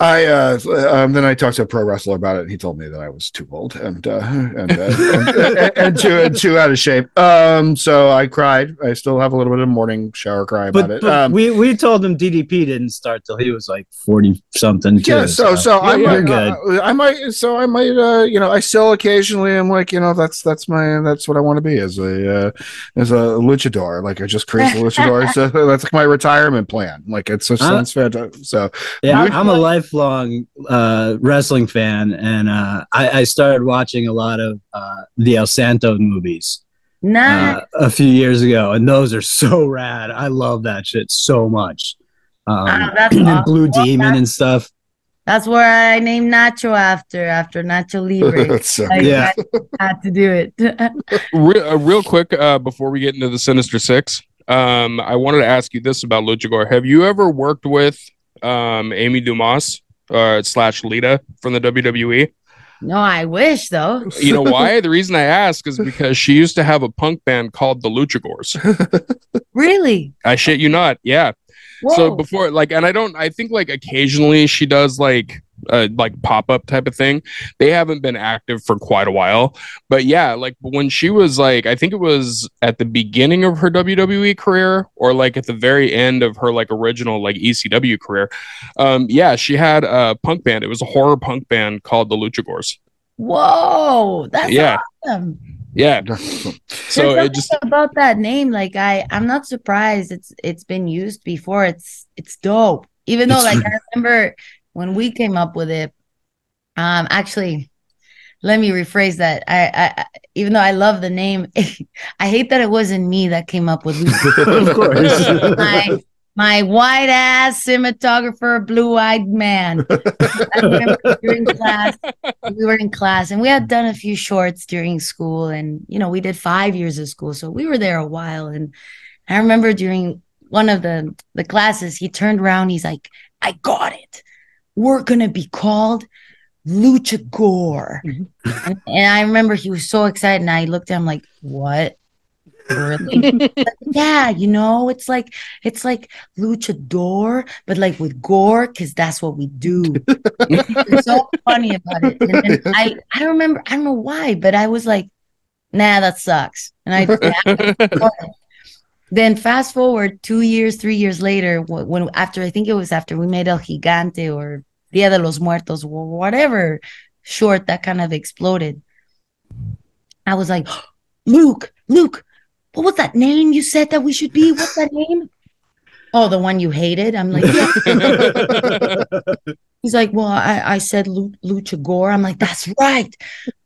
I uh, um, then I talked to a pro wrestler about it, and he told me that I was too old and uh, and, uh, and, and, too and too out of shape. Um, so I cried. I still have a little bit of morning shower cry about but, it. But um, we we told him DDP didn't start till he was like forty something. Too, yeah, so so, so I might uh, I might so I might uh, you know I still occasionally am like you know that's that's my that's what I want to be as a uh, as a luchador. Like I just create a luchador. so that's like my retirement plan. Like it's just sounds fantastic. So yeah, I'm a life lifelong uh, wrestling fan, and uh, I, I, started watching a lot of uh, the El Santo movies. Nice. Uh, a few years ago, and those are so rad. I love that shit so much. Um, ah, and Blue Demon and stuff. That's where I named Nacho after after Nacho Libre. so, yeah, I had to do it. real, uh, real quick uh, before we get into the Sinister Six, um, I wanted to ask you this about Lucha Gore. Have you ever worked with um, Amy Dumas? uh, slash Lita from the WWE. No, I wish though. You know why? the reason I ask is because she used to have a punk band called the Luchagors. really? I shit you not. Yeah. Whoa. So before, like, and I don't. I think like occasionally she does like uh, like pop up type of thing. They haven't been active for quite a while, but yeah, like when she was like, I think it was at the beginning of her WWE career or like at the very end of her like original like ECW career. Um, yeah, she had a punk band. It was a horror punk band called the Luchagors. Whoa, that's Yeah. awesome. Yeah, so it just about that name. Like I, I'm not surprised. It's it's been used before. It's it's dope. Even though, like I remember when we came up with it. Um, actually, let me rephrase that. I, I, I even though I love the name, I hate that it wasn't me that came up with Lucha. of course. my my white ass cinematographer, blue eyed man. I remember during class, we were in class and we had done a few shorts during school, and you know, we did five years of school, so we were there a while. And I remember during one of the the classes, he turned around, he's like, "I got it. We're gonna be called." Lucha Gore. Mm-hmm. and, and I remember he was so excited, and I looked at him like, "What? Really? yeah, you know, it's like it's like luchador, but like with gore, because that's what we do. it's so funny about it. And then I I remember, I don't know why, but I was like, nah, that sucks. And I then fast forward two years, three years later, wh- when after I think it was after we made El Gigante or Dia de los Muertos, wh- whatever short that kind of exploded. I was like, Luke, Luke, what was that name you said that we should be? What's that name? Oh, the one you hated. I'm like, yeah. He's like, well, I, I said Lu- Lucha Gore. I'm like, that's right,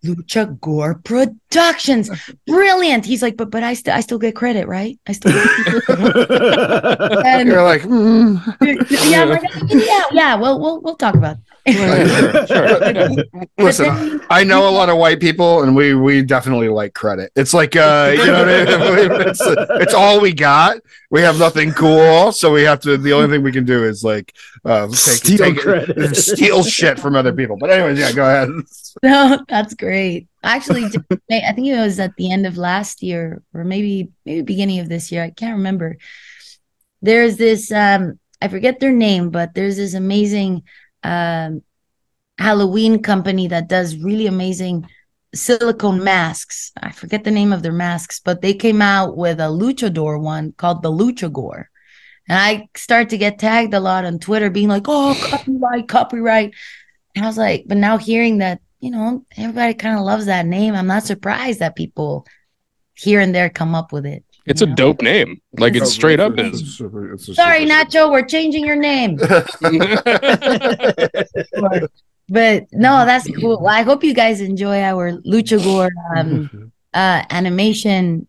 Lucha Gore Productions. Brilliant. He's like, but but I still I still get credit, right? I still. and, You're like, mm. yeah, I'm like, yeah, yeah. Well, we'll we'll talk about. It. listen. then- I know a lot of white people, and we we definitely like credit. It's like uh, you know, what I mean? it's it's all we got. We have nothing cool, so we have to. The only thing we can do is like uh, take, Steal take credit. steal shit from other people. But anyways, yeah, go ahead. No, that's great. Actually, I think it was at the end of last year, or maybe maybe beginning of this year. I can't remember. There's this um, I forget their name, but there's this amazing um, Halloween company that does really amazing silicone masks. I forget the name of their masks, but they came out with a luchador one called the Luchagore. And I start to get tagged a lot on Twitter, being like, "Oh, copyright, copyright." And I was like, but now hearing that, you know, everybody kind of loves that name, I'm not surprised that people here and there come up with it. It's a dope name. Like it's straight up is. It's super- it's a Sorry, Nacho, we're changing your name. But no, that's cool. Well, I hope you guys enjoy our Luchagore um, uh, animation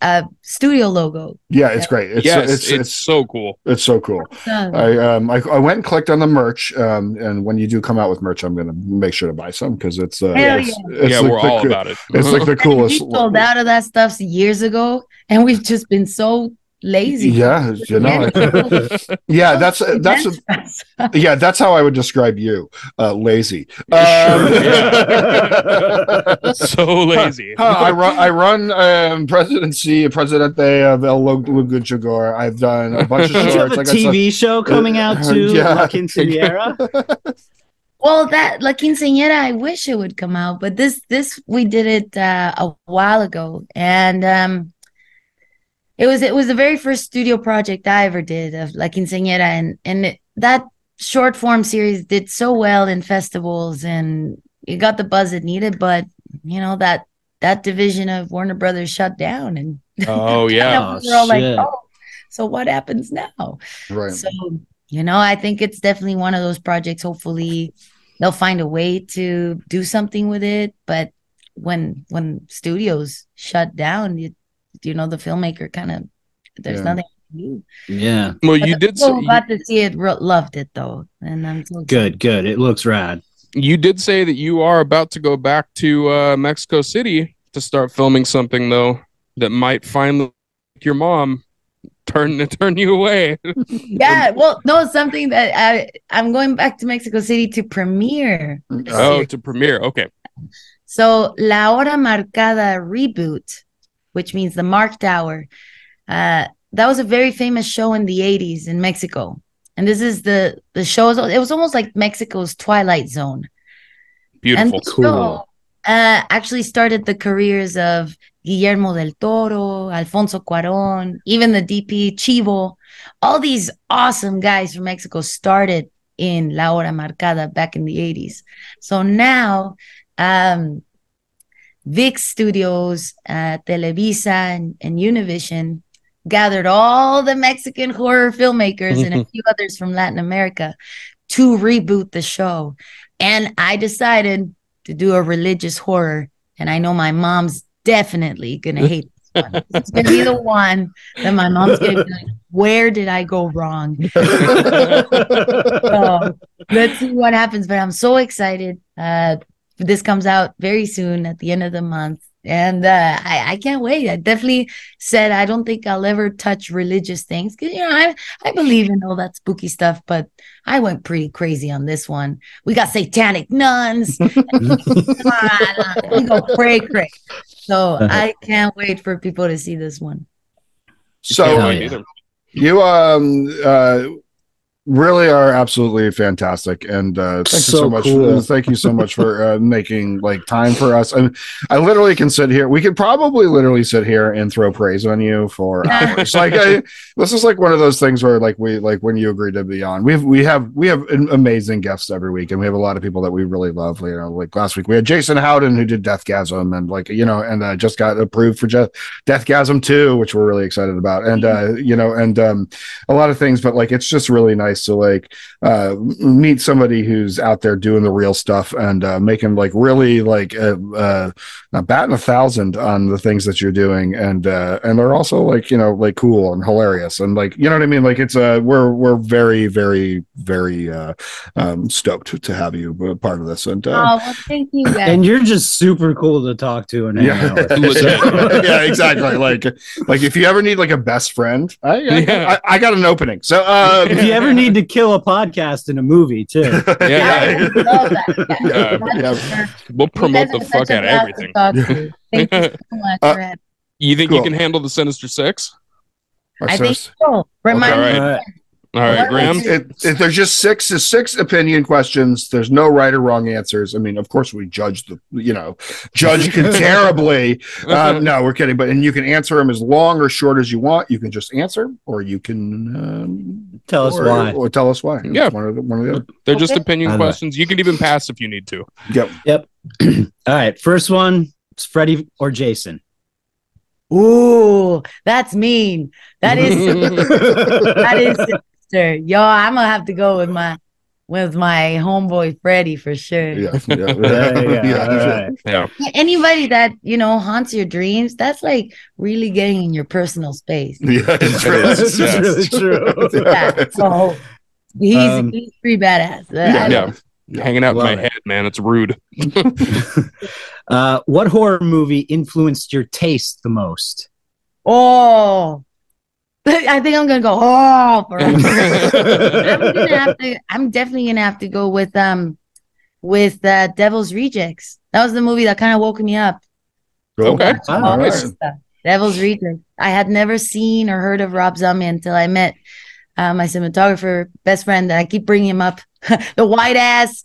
uh, studio logo. Yeah, it's great. It's yes, it's, it's, it's so cool. it's so cool. I um I, I went and clicked on the merch um and when you do come out with merch I'm gonna make sure to buy some because it's uh Hell it's, it's yeah, like we're the all coo- about it. it's like the we coolest sold out of that stuff years ago, and we've just been so lazy. yeah you know yeah that's that's yeah that's how I would describe you uh lazy um, so lazy. Huh, I run I run um presidency presidente of El Luchagore I've done a bunch of Don't you have shorts a like I TV show coming out too? Yeah. La Quinceañera? Well, that La Quinceañera, I wish it would come out, but this this we did it uh, a while ago, and um, it was it was the very first studio project I ever did of La Quinceañera, and and it, that short form series did so well in festivals, and it got the buzz it needed. But you know that that division of Warner Brothers shut down, and Oh yeah. Oh, we're all like, oh, so what happens now? right So, you know, I think it's definitely one of those projects. Hopefully, they'll find a way to do something with it. But when when studios shut down, you, you know, the filmmaker kind of there's Yeah. nothing to do. Yeah. Well, But you did people say, who got to see it ro- loved it though, and I'm so Good, good. It looks rad. you did say that you are about to go back to uh, Mexico City to start filming something though that might finally make your mom turn to turn you away. Yeah, well, no, something that I I'm going back to Mexico City to premiere. oh, to premiere. Okay. So La Hora Marcada reboot, which means the Marked Hour, uh, that was a very famous show in the 80s in Mexico. and this is the the show. It was almost like Mexico's Twilight Zone. Beautiful. Show uh, actually started the careers of Guillermo del Toro, Alfonso Cuaron, even the DP Chivo. All these awesome guys from Mexico started in La Hora Marcada back in the 80s. So now, um, VIX Studios, uh, Televisa, and, and Univision gathered all the Mexican horror filmmakers and a few others from Latin America to reboot the show. And I decided to do a religious horror. And I know my mom's definitely going to hate this one. It's going to be the one that my mom's going to be like, where did I go wrong? so let's see what happens. But I'm so excited. Uh, this comes out very soon at the end of the month. And uh, I, I can't wait. I definitely said I don't think I'll ever touch religious things because you know I I believe in all that spooky stuff, but I went pretty crazy on this one. We got satanic nuns. we go cray cray. So I can't wait for people to see this one. So Hell yeah. you um uh really are absolutely fantastic. And uh thank you so So much cool. thank you so much for uh, making like time for us. And i literally can sit here we could probably literally sit here and throw praise on you for hours. Like I, this is like one of those things where like we like when you agreed to be on we've we have we have an amazing guests every week and we have a lot of people that we really love. You know like last week we had jason howden who did deathgasm and like you know and uh, just got approved for Je- deathgasm 2 which we're really excited about. And uh you know and um a lot of things but like it's just really nice to like uh meet somebody who's out there doing the real stuff and uh making like really like uh, uh not batting a thousand on the things that you're doing and uh and they're also like you know like cool and hilarious and like you know what i mean like it's uh we're we're very very very uh um stoked to, to have you a part of this and uh Oh well, thank you guys. And you're just super cool to talk to and hang yeah, out with. Legit. yeah, exactly. Like, like if you ever need like a best friend, I, I, Yeah. I, I got an opening. So, uh, if you ever need to kill a podcast in a movie too. I Yeah. would that. Yeah, That's yeah. We'll promote the fuck out of everything. talk. Thank you so much Uh, for You think Cool. you can handle the Sinister Six? I think so. Remind all me. right. All right. All right, Graham. It, it, there's just six six opinion questions. There's no right or wrong answers. I mean, of course, we judge the you know judge can terribly. Um, no, we're kidding. But and you can answer them as long or short as you want. You can just answer, or you can um, Tell us or, why. or tell us why. Yeah. one of the, one of the other. They're just Okay. opinion I know. questions. You can even pass if you need to. Yep. Yep. All right. First one. It's Freddy or Jason. Ooh, that's mean. That is that is sinister. Yo, I'm gonna have to go with my with my homeboy Freddy for sure. Yeah. Yeah. Yeah, yeah, yeah, all sure. right. Yeah. Anybody that you know haunts your dreams, that's like really getting in your personal space. Yeah, it's true. It is. This really true. Yeah, so he's, Um, he's pretty badass. Yeah, Yeah. Hanging out in my it. head, man. It's rude. uh, what horror movie influenced your taste the most? Oh, I think I'm gonna go. Oh, for I'm gonna have to. I'm definitely gonna have to go with um, with uh, Devil's Rejects. That was the movie that kind of woke me up. Okay. All nice. Devil's Rejects. I had never seen or heard of Rob Zombie until I met uh, my cinematographer best friend. That I keep bringing him up. the white ass.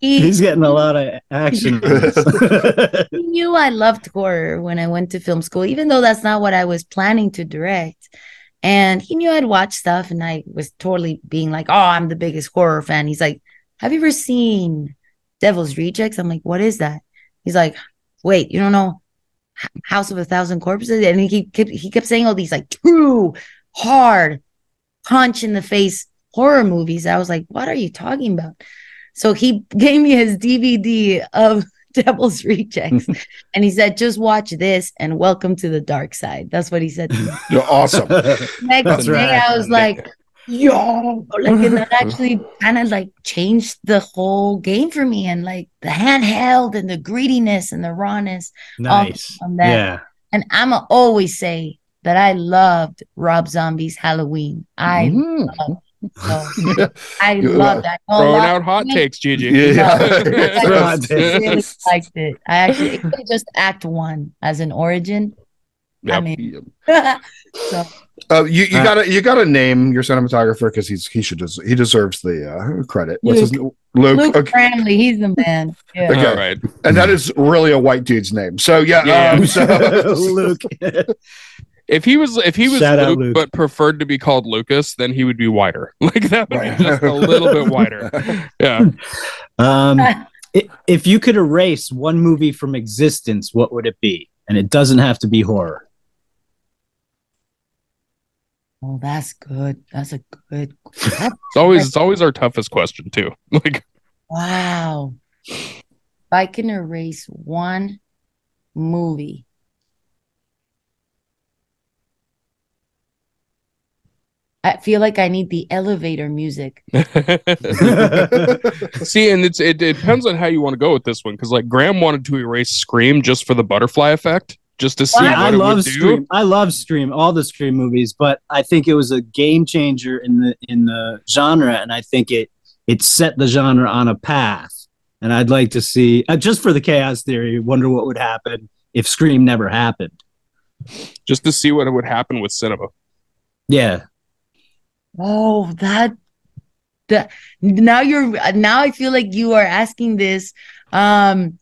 He, He's getting a lot of action. he knew I loved horror when I went to film school, even though that's not what I was planning to direct. And he knew I'd watch stuff, and I was totally being like, "Oh, I'm the biggest horror fan." He's like, "Have you ever seen Devil's Rejects?" I'm like, "What is that?" He's like, "Wait, you don't know House of a Thousand Corpses?" And he kept he kept saying all these like true, hard, punch in the face horror movies. I was like, "What are you talking about?" So he gave me his DVD of Devil's Rejects. and he said, just watch this and welcome to the dark side. That's what he said. to me. You're awesome. Next That's day, right. I was like, yo, like, and that actually kind of like changed the whole game for me. And like the handheld and the greediness and the rawness nice. on that. Yeah. And I'm going to always say that I loved Rob Zombie's Halloween. I, Mm. So, I You- love that. I Throwing out hot takes, Gigi. Yeah. Throw out I really liked it. I actually it just act one as an origin. Yep. mean, so Uh, you you Uh, gotta you gotta name your cinematographer because he's he should des- he deserves the uh, credit. What's his Luke? Luke okay. Bramley, he's the man. Yeah. Okay. All right. and that is really a white dude's name. So yeah, Yeah. um, so, Luke. If he was if he was Luke, Luke. but preferred to be called Lucas, then he would be whiter. Like that would Right. be just a little bit whiter. Yeah. Um, if you could erase one movie from existence, what would it be? And it doesn't have to be horror. Oh, that's good. That's a good. that's- It's always it's always our toughest question too. Like wow. If I can erase one movie, I feel like I need the elevator music. See, and it's it, it depends on how you want to go with this one because like Graham wanted to erase Scream just for the butterfly effect, just to see What? what I it love would do. I love Scream. All the Scream movies, but I think it was a game changer in the in the genre, and I think it it set the genre on a path. And I'd like to see, uh, just for the chaos theory, wonder what would happen if Scream never happened. just to see what it would happen with cinema. Yeah, Oh, that that now you're now I feel like you are asking this um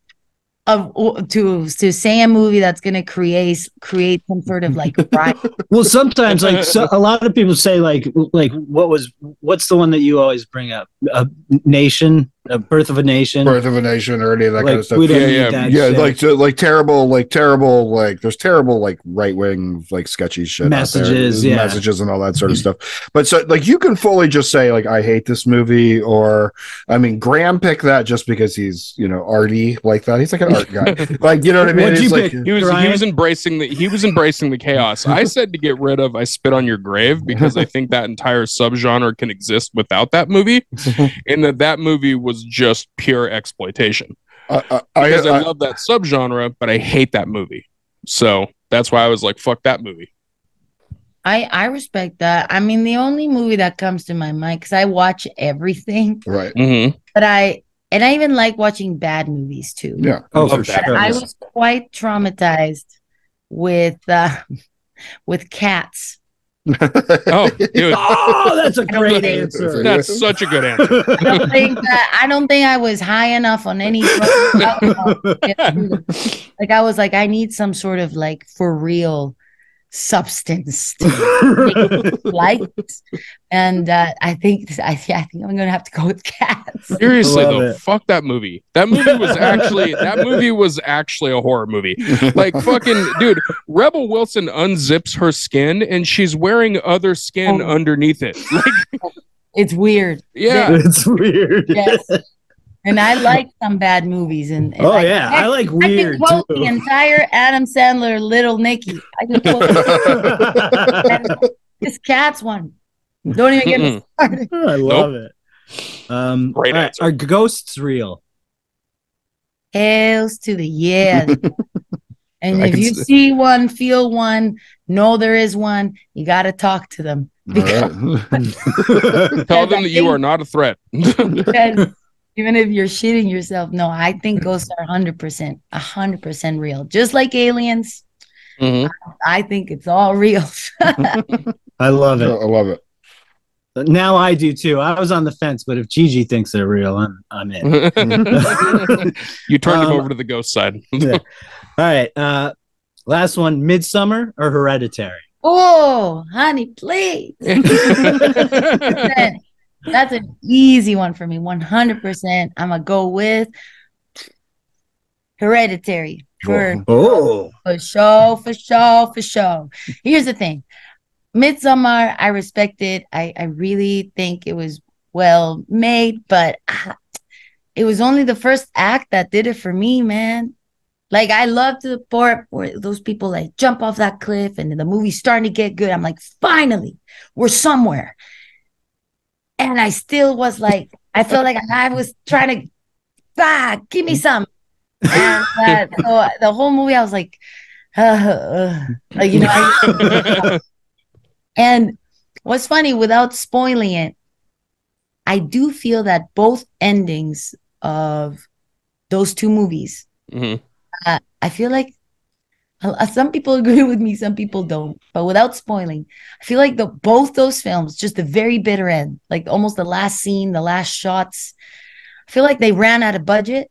of to to say a movie that's gonna create create some sort of like Well, sometimes like so, a lot of people say like like what was what's the one that you always bring up? A nation, a birth of a nation. Birth of a Nation or any of that kind of stuff. we don't Yeah, need yeah, that. yeah, shit. like so, like terrible, like terrible, like there's terrible, like right wing, like sketchy shit. Messages, yeah. messages, and all that sort of mm. stuff. But so, like, you can fully just say, like, I hate this movie, or I mean, Graham picked that just because he's, you know, arty like that. He's like an art guy, like you know what I mean? He's like. He was he was embracing the he was embracing the chaos. I said to get rid of I spit on your grave because I think that entire subgenre can exist without that movie, and that that movie was just pure exploitation. I, I, I, Because I, I- love that subgenre, but I hate that movie. So that's why I was like, "Fuck that movie." I I respect that. I mean the only movie that comes to my mind because I watch everything, right, Mm-hmm. but I and I even like watching bad movies too. yeah, Oh, Love for sure. I was quite traumatized with uh with cats. Oh, dude, Oh, that's a great answer. that's such a good answer. I don't think that I don't think I was high enough on any drugs, alcohol to get through them. like I was like I need some sort of like for real substance to like and uh, I think I, I think I'm gonna have to go with cats. Seriously Love though, it. fuck that movie. That movie was actually that movie was actually a horror movie. Like fucking dude, Rebel Wilson unzips her skin and she's wearing other skin Oh. underneath it. Like, It's weird. yeah. it's weird. Yes. And I like some bad movies and, and Oh I- yeah, I like I weird can quote the entire Adam Sandler Little Nicky. I can quote this cat's one. Don't even get me started. I love it. Um, Great all right, answer. Are ghosts real? Hells to the yeah. and I if you s- see one, feel one, know there is one, you got to talk to them. All right. Tell I them that you are not a threat. Because even if you're shitting yourself, no, I think ghosts are 100%, 100% real. Just like aliens, Mhm. I think it's all real. I love it. I love it. Now I do too. I was on the fence, but if Gigi thinks they're real, I'm I'm in. you turned him Um, over to the ghost side. Yeah. All right. Uh last one, Midsommar or Hereditary? oh, honey, please. That's an easy one for me. 100%. I'm going to go with Hereditary. For, Oh. for sure, for sure, for sure. Here's the thing Midsommar, I respect it. I, I really think it was well made, but it was only the first act that did it for me, man. Like I loved the part where those people like jump off that cliff and the movie's starting to get good. I'm like, finally, we're somewhere. And I still was like, I felt like I was trying to, ah, give me some. And uh, so the whole movie, I was like, uh, uh, like you know. I- and what's funny, without spoiling it, I do feel that both endings of those two movies Mhm. uh, I feel like Uh, Some people agree with me, some people don't. But without spoiling, I feel like the both those films, just the very bitter end, like almost the last scene, the last shots. I feel like they ran out of budget.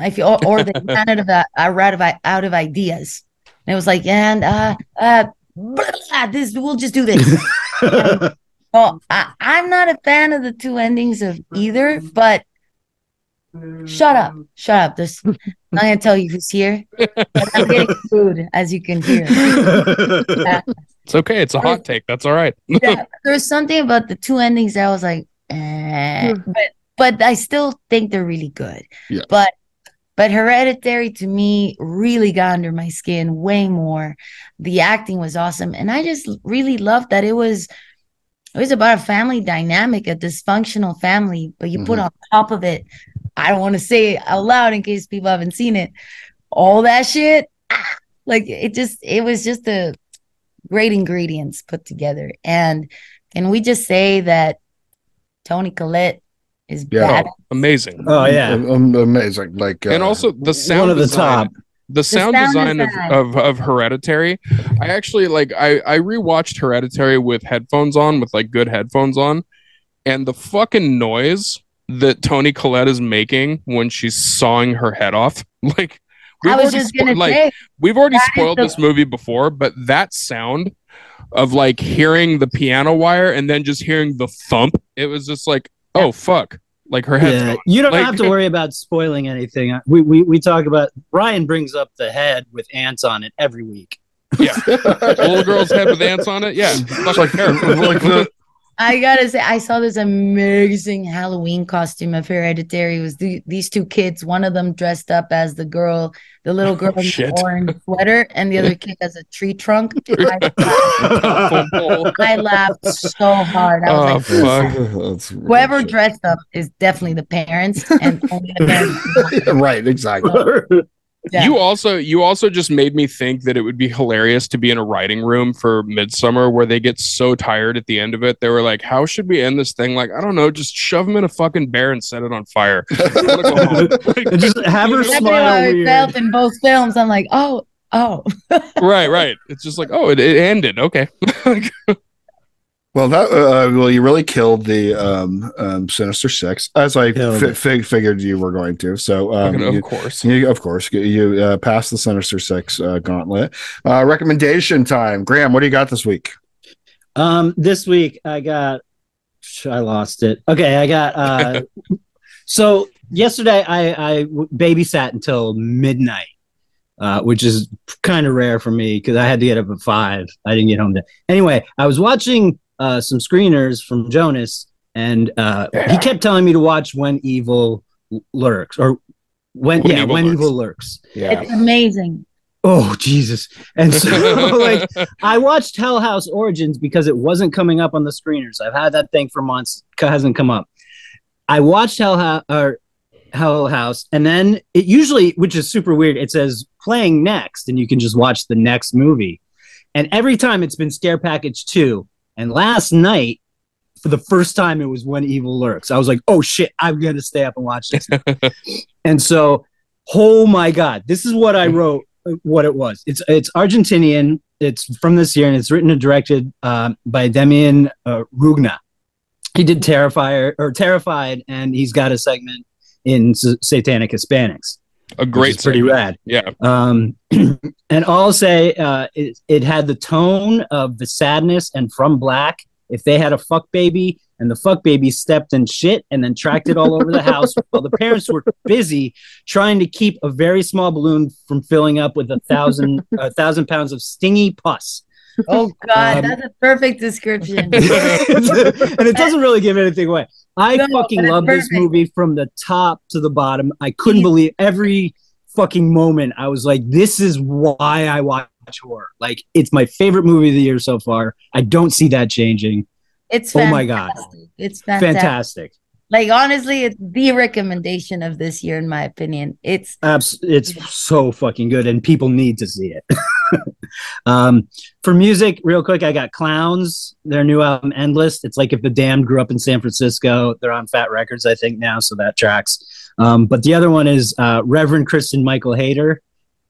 I feel, or, or they ran out of uh, out of out of ideas. And it was like, and uh, uh, blah, blah, this we'll just do this. Well, I, I'm not a fan of the two endings of either, but shut up, shut up. There's I'm not gonna tell you who's here. But I'm getting food, as you can hear. Yeah, It's okay. It's a hot take. That's all right. yeah, there's something about the two endings that I was like, eh. but but I still think they're really good. Yeah. But but Hereditary to me really got under my skin way more. The acting was awesome, and I just really loved that it was it was about a family dynamic, a dysfunctional family, but you put Mhm. on top of it. I don't want to say it out loud in case people haven't seen it. All that shit, ah, like it just it was just a great ingredients put together. And can we just say that Toni Collette is Yeah. bad? Amazing. oh yeah, Am- am- amazing. Like, uh, and also the sound one of the design, top. the sound, sound design, design. Of, of of hereditary i actually like i i rewatched hereditary with headphones on with like good headphones on and the fucking noise that toni collette is making when she's sawing her head off like I was just spo- gonna like say we've already spoiled the- this movie before but that sound of like hearing the piano wire and then just hearing the thump it was just like oh fuck like her head. Yeah, you don't Like- have to worry about spoiling anything. Uh, We, we we talk about Ryan brings up the head with ants on it every week. yeah little girl's head with ants on it yeah fucking like, terrible. like the, I gotta say, I saw this amazing Halloween costume of Hereditary. It was the, these two kids. One of them dressed up as the girl, the little girl in Shit. the orange sweater, and the other kid as a tree trunk. I, Telephone. I laughed so hard. I was Oh, like, fuck. That's whoever ridiculous. dressed up is definitely the parents, and only the parents. right, exactly. Yeah. You also you also just made me think that it would be hilarious to be in a writing room for Midsommar where they get so tired at the end of it. They were like, "How should we end this thing?" Like, I don't know, just shove him in a fucking bear and set it on fire. I wanna go home. And just have her That's smile weird. felt in both films. I'm like, oh, oh. right, right. It's just like, oh, it, it ended. Okay. Well, that uh, well, you really killed the um, um, Sinister Six, as I fi- fig- figured you were going to. So, um, you, of course. you, of course, you- you uh, passed the Sinister Six uh, gauntlet. Uh, recommendation time, Graham. What do you got this week? Um, this week I got, I lost it. Okay, I got. uh So yesterday I I babysat until midnight, uh, which is kind of rare for me because I had to get up at five. I didn't get home to. Anyway, I was watching uh some screeners from Jonas, and uh he kept telling me to watch When Evil Lurks or. When, When yeah, Evil when Lurks. evil lurks. Yeah, It's amazing. Oh Jesus! And so, like, I watched Hell House Origins because it wasn't coming up on the screeners. I've had that thing for months, hasn't come up. I watched Hell House or Hell House, and then it usually, which is super weird, it says playing next, and you can just watch the next movie. And every time it's been Scare Package two. And last night, for the first time, it was When Evil Lurks. I was like, oh shit, I'm gonna stay up and watch this. and so, oh my god, this is what I wrote. uh, What it was. It's it's Argentinian. It's from this year, and it's written and directed um, by Demian uh, Rugna. He did Terrifier or Terrified, and he's got a segment in S- Satanic Hispanics. A great pretty rad. Yeah. Um, and I'll say uh, it, it had the tone of the sadness and from Black. If they had a fuck baby and the fuck baby stepped in shit and then tracked it all over the house while the parents were busy trying to keep a very small balloon from filling up with a thousand a thousand pounds of stingy pus. Oh God, Um, that's a perfect description. and it doesn't really give anything away. I No, fucking love this movie from the top to the bottom. I couldn't believe every fucking moment. I was like, this is why I watch horror. Like, it's my favorite movie of the year so far. I don't see that changing. It's Oh fantastic. my God. It's fantastic. Fantastic. Like honestly, it's the recommendation of this year, in my opinion. It's Abs- it's so fucking good, and people need to see it. um, for music, real quick, I got Clowns, their new album, Endless. It's like if the Damned grew up in San Francisco. They're on Fat Records, I think, now, so that tracks. Um, but the other one is uh, Reverend Kristin Michael Hayter.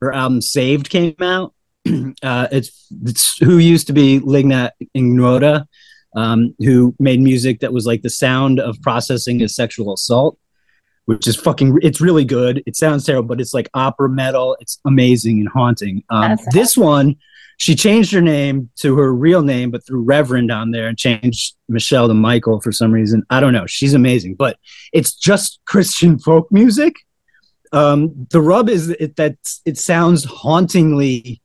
Her album Saved came out, uh, it's it's who used to be Lingua Ignota, um, who made music that was like the sound of processing a sexual assault, which is fucking. It's really good. It sounds terrible, but it's like opera metal. It's amazing and haunting. Um, this one, she changed her name to her real name, but threw Reverend on there and changed Michelle to Michael for some reason. I don't know. She's amazing, but it's just Christian folk music. Um, the rub is that it sounds hauntingly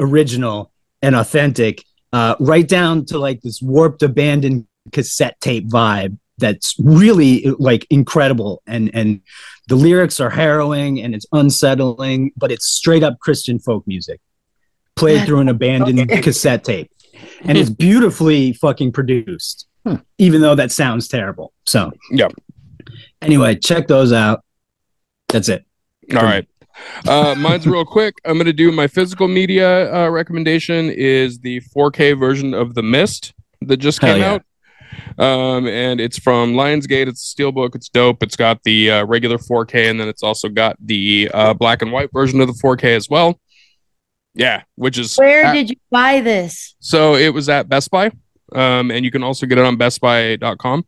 original and authentic, uh, right down to like this warped, abandoned cassette tape vibe. That's really like incredible, and and the lyrics are harrowing and it's unsettling, but it's straight up Christian folk music played through an abandoned Okay. cassette tape, and it's beautifully fucking produced, Hmm. even though that sounds terrible. So Yeah. Anyway, check those out. That's it. All right. Uh, mine's real quick. I'm going to do my physical media uh, recommendation is the 4K version of The Mist that just came yeah. out. Um, and it's from Lionsgate. It's a steelbook. It's dope. It's got the uh, regular 4K, and then it's also got the uh, black and white version of the 4K as well. Yeah, which is Where at- did you buy this? so it was at Best Buy. Um, and you can also get it on bestbuy.com.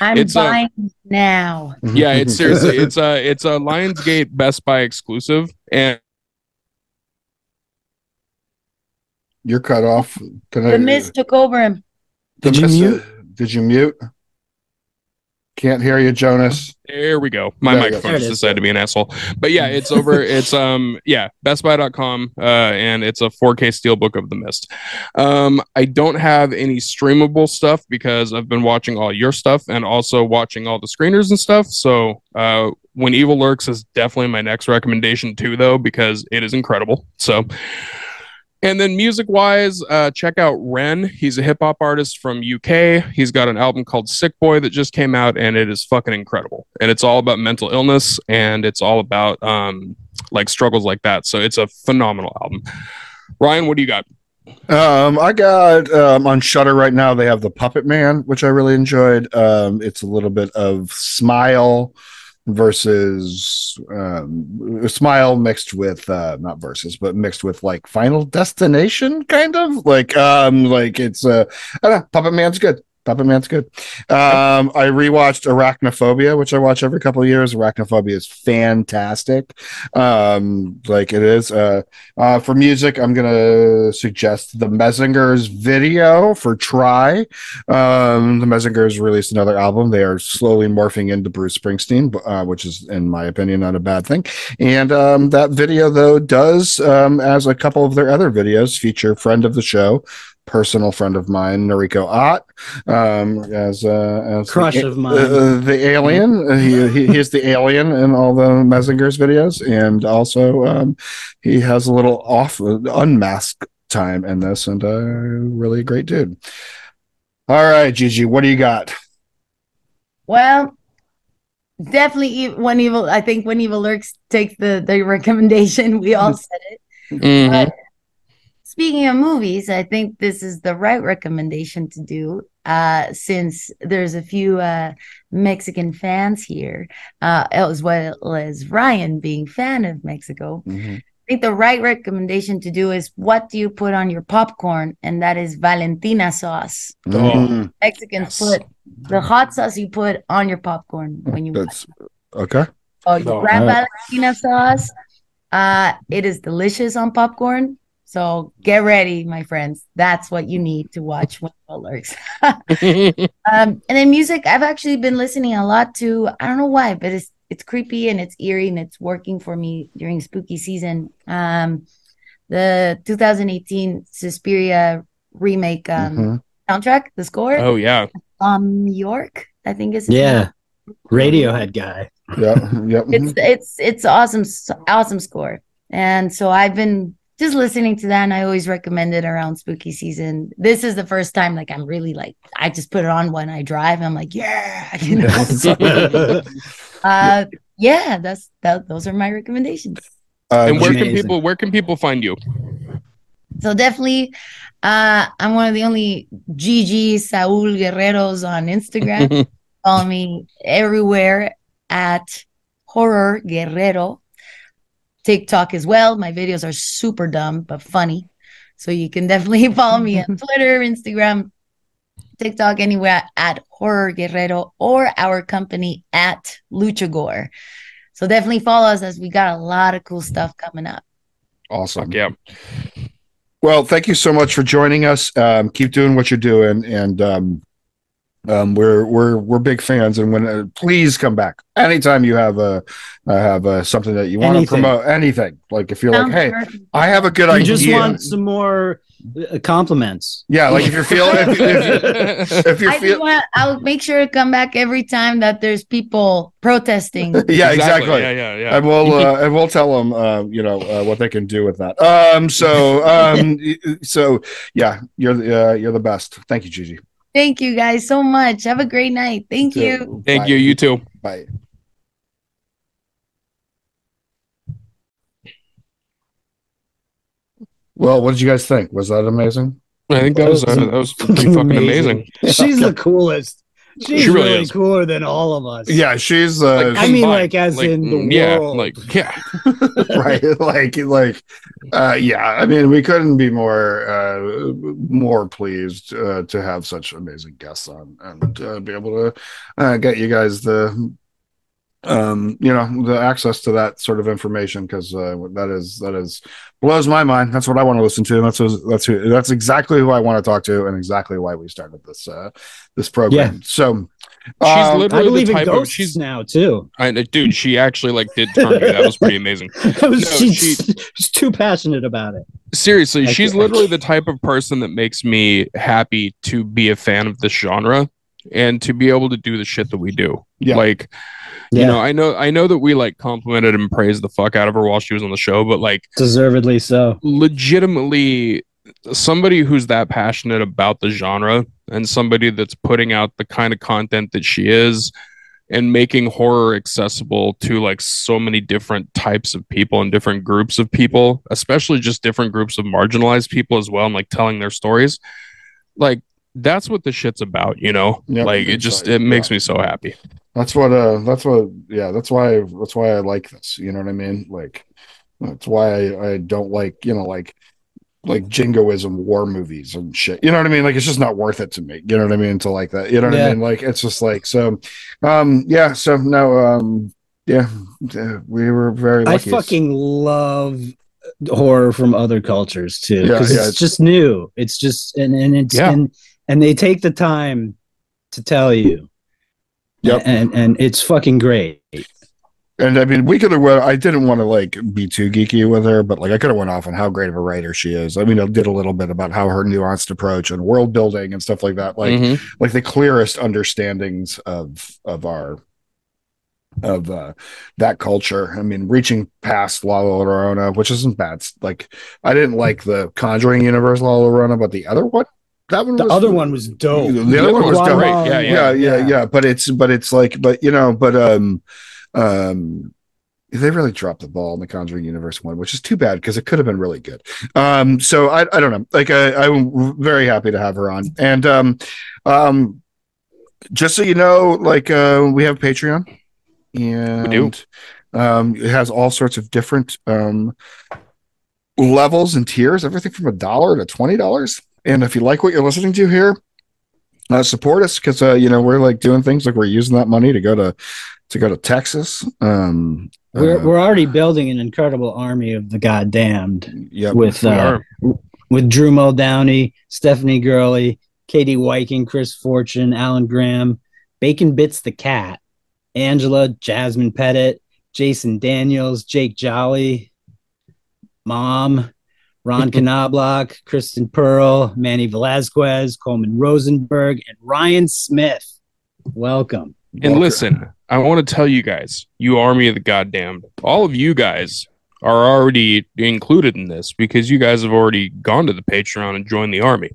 I'm It's, uh, buying now. Yeah, it's seriously, it's a it's a Lionsgate Best Buy exclusive, and You're cut off. Can I- The mist took over him. the Did you mute? Did you mute? Can't hear you, Jonas. There we go. My There you go. microphone just is. decided to be an asshole. But yeah, it's over. it's um yeah, bestbuy.com uh and it's a 4K steelbook of the mist. Um I don't have any streamable stuff because I've been watching all your stuff and also watching all the screeners and stuff. So uh when Evil Lurks is definitely my next recommendation too though because it is incredible. So and then music wise, uh, check out Ren. He's a hip hop artist from UK. He's got an album called Sick Boy that just came out, and it is fucking incredible. And it's all about mental illness, and it's all about um, like struggles like that. So it's a phenomenal album. Ryan, what do you got? Um, I got um, on Shudder right now. They have the Puppet Man, which I really enjoyed. Um, it's a little bit of Smile versus um, Smile mixed with uh, not versus, but mixed with like Final Destination, kind of like um, like it's uh, I don't know, Puppet Man's good. Puppet Man's good. Um, I rewatched Arachnophobia, which I watch every couple of years. Arachnophobia is fantastic. Um, like it is. Uh, uh, for music, I'm gonna suggest the Menzingers video for "Try." Um, the Menzingers released another album. They are slowly morphing into Bruce Springsteen, uh, which is, in my opinion, not a bad thing. And um, that video, though, does, um, as a couple of their other videos, feature friend of the show, personal friend of mine, Noriko Ott, um, as uh, as Crush the, of mine. uh, the alien. He, he he's the alien in all the Menzingers videos, and also um, he has a little off unmask time in this, and uh, really a great dude. All right, Gigi, what do you got? Well, definitely when evil. I think when evil lurks takes the the recommendation. We all said it. Mhm. But speaking of movies, I think this is the right recommendation to do. Uh, since there's a few uh, Mexican fans here, uh, as well as Ryan being fan of Mexico, I think the right recommendation to do is what do you put on your popcorn, and that is Valentina sauce. Mhm. Mexicans Yes. put the hot sauce you put on your popcorn when you That's okay. Oh, you Oh, grab alright. Valentina sauce. Uh, it is delicious on popcorn. So get ready, my friends. That's what you need to watch when it lurks. Um, and then music, I've actually been listening a lot to. I don't know why, but it's it's creepy and it's eerie and it's working for me during spooky season. Um, the 2018 Suspiria remake um, Mhm. soundtrack, the score, oh yeah. um, Yorke, I think is Yeah. name. Radiohead guy. Yeah, yep. it's it's it's awesome awesome score and so i've been just listening to that and i always recommend it around spooky season. This is the first time like i'm really like i just put it on when i drive i'm like yeah you know? Uh yeah that's that those are my recommendations. Uh, and where Gigi- can people where can people find you? so definitely uh i'm one of the only gigi saul guerreros on instagram. Follow me everywhere at horror guerrero TikTok as well. My videos are super dumb but funny. So you can definitely follow me on Twitter, Instagram, TikTok, anywhere at Horror Guerrero or our company at Luchagore. So definitely follow us as we got a lot of cool stuff coming up. Awesome. Yeah. Well, thank you so much for joining us. Um, keep doing what you're doing, and um, um, we're we're we're big fans. And when uh, please come back anytime you have a uh, have uh, something that you want to promote. Anything like if you're like, hey, perfect. I have a good You idea. just want some more uh, compliments. yeah, like if you're feeling if, if, if you're feeling. I'll make sure to come back every time that there's people protesting. Yeah, exactly. Yeah, yeah, yeah. and we'll uh, and we'll tell them uh, you know uh, what they can do with that. Um, so um, so yeah, you're the uh, you're the best. Thank you, Gigi. Thank you guys so much. Have a great night. Thank you. Thank Bye. you. You too. Bye. Well, what did you guys think? Was that amazing? I think that was uh, that was pretty fucking amazing. She's the coolest. She's She really really, is. cooler than all of us. Yeah, she's uh, I mean, like, as in the mm, yeah, world. like yeah, right like like uh yeah i mean we couldn't be more uh more pleased uh to have such amazing guests on and uh, be able to uh, get you guys the um you know the access to that sort of information because uh that is that is blows my mind that's what i want to listen to and that's who- that's who that's exactly who i want to talk to and exactly why we started this uh this program yeah. so She's um, literally- I believe the in type of- ghosts she's- now too. I, dude, she actually like did turn me. That was pretty amazing. That was, No, she's, she- she's too passionate about it. Seriously, I she's can't- literally the type of person that makes me happy to be a fan of this genre and to be able to do the shit that we do. Yeah. Like, Yeah, you know, I know, I know that we like complimented and praised the fuck out of her while she was on the show, but like, deservedly so. legitimately somebody who's that passionate about the genre and somebody that's putting out the kind of content that she is and making horror accessible to like so many different types of people and different groups of people especially just different groups of marginalized people as well and like telling their stories like that's what the shit's about you know Yep, like it just exactly. it makes Yeah. me so happy That's what uh that's what yeah, that's why that's why I like this. You know what I mean? Like that's why I, I don't like, you know, like like jingoism war movies and shit. You know what I mean? Like it's just not worth it to me. You know what I mean? To like that. You know what I mean? Like it's just like so um yeah, so no um yeah, uh, we were very I fucking love horror from other cultures too Yeah, because yeah, it's, it's- just new. It's just and and it's Yeah. and and they take the time to tell you. Yep. And and it's fucking great. And I mean, we could have. Well, I didn't want to like be too geeky with her, but like I could have went off on how great of a writer she is. I mean, I did a little bit about how her nuanced approach and world building and stuff like that. Like, Mhm. like the clearest understandings of of our of uh that culture i mean reaching past la llorona which isn't bad like i didn't like the conjuring universe la llorona but the other one that one The was, other one was dope. the other one was dope great. Yeah, yeah, yeah, yeah, But it's but it's like, but you know, but um, um, they really dropped the ball in the Conjuring Universe one, which is too bad because it could have been really good. Um, so I I don't know. Like I I'm very happy to have her on, and um, um, just so you know, like uh, we have Patreon, and do. um, it has all sorts of different um levels and tiers, everything from a dollar to twenty dollars. And if you like what you're listening to here, uh, support us because uh, you know we're like doing things like we're using that money to go to to go to Texas. Um, We're uh, we're already building an incredible army of the goddamned yep. with uh, with Drew Muldowney, Stephanie Gurley, Katie Wyking, Chris Fortune, Alan Graham, Bacon Bits the Cat, Angela, Jasmine Pettit, Jason Daniels, Jake Jolly, Mom, Ron Knobloch, Kristen Pearl, Manny Velasquez, Coleman Rosenberg, and Ryan Smith. Welcome. And Walker. listen, I want to tell you guys, you army of the goddamn, all of you guys are already included in this because you guys have already gone to the Patreon and joined the army.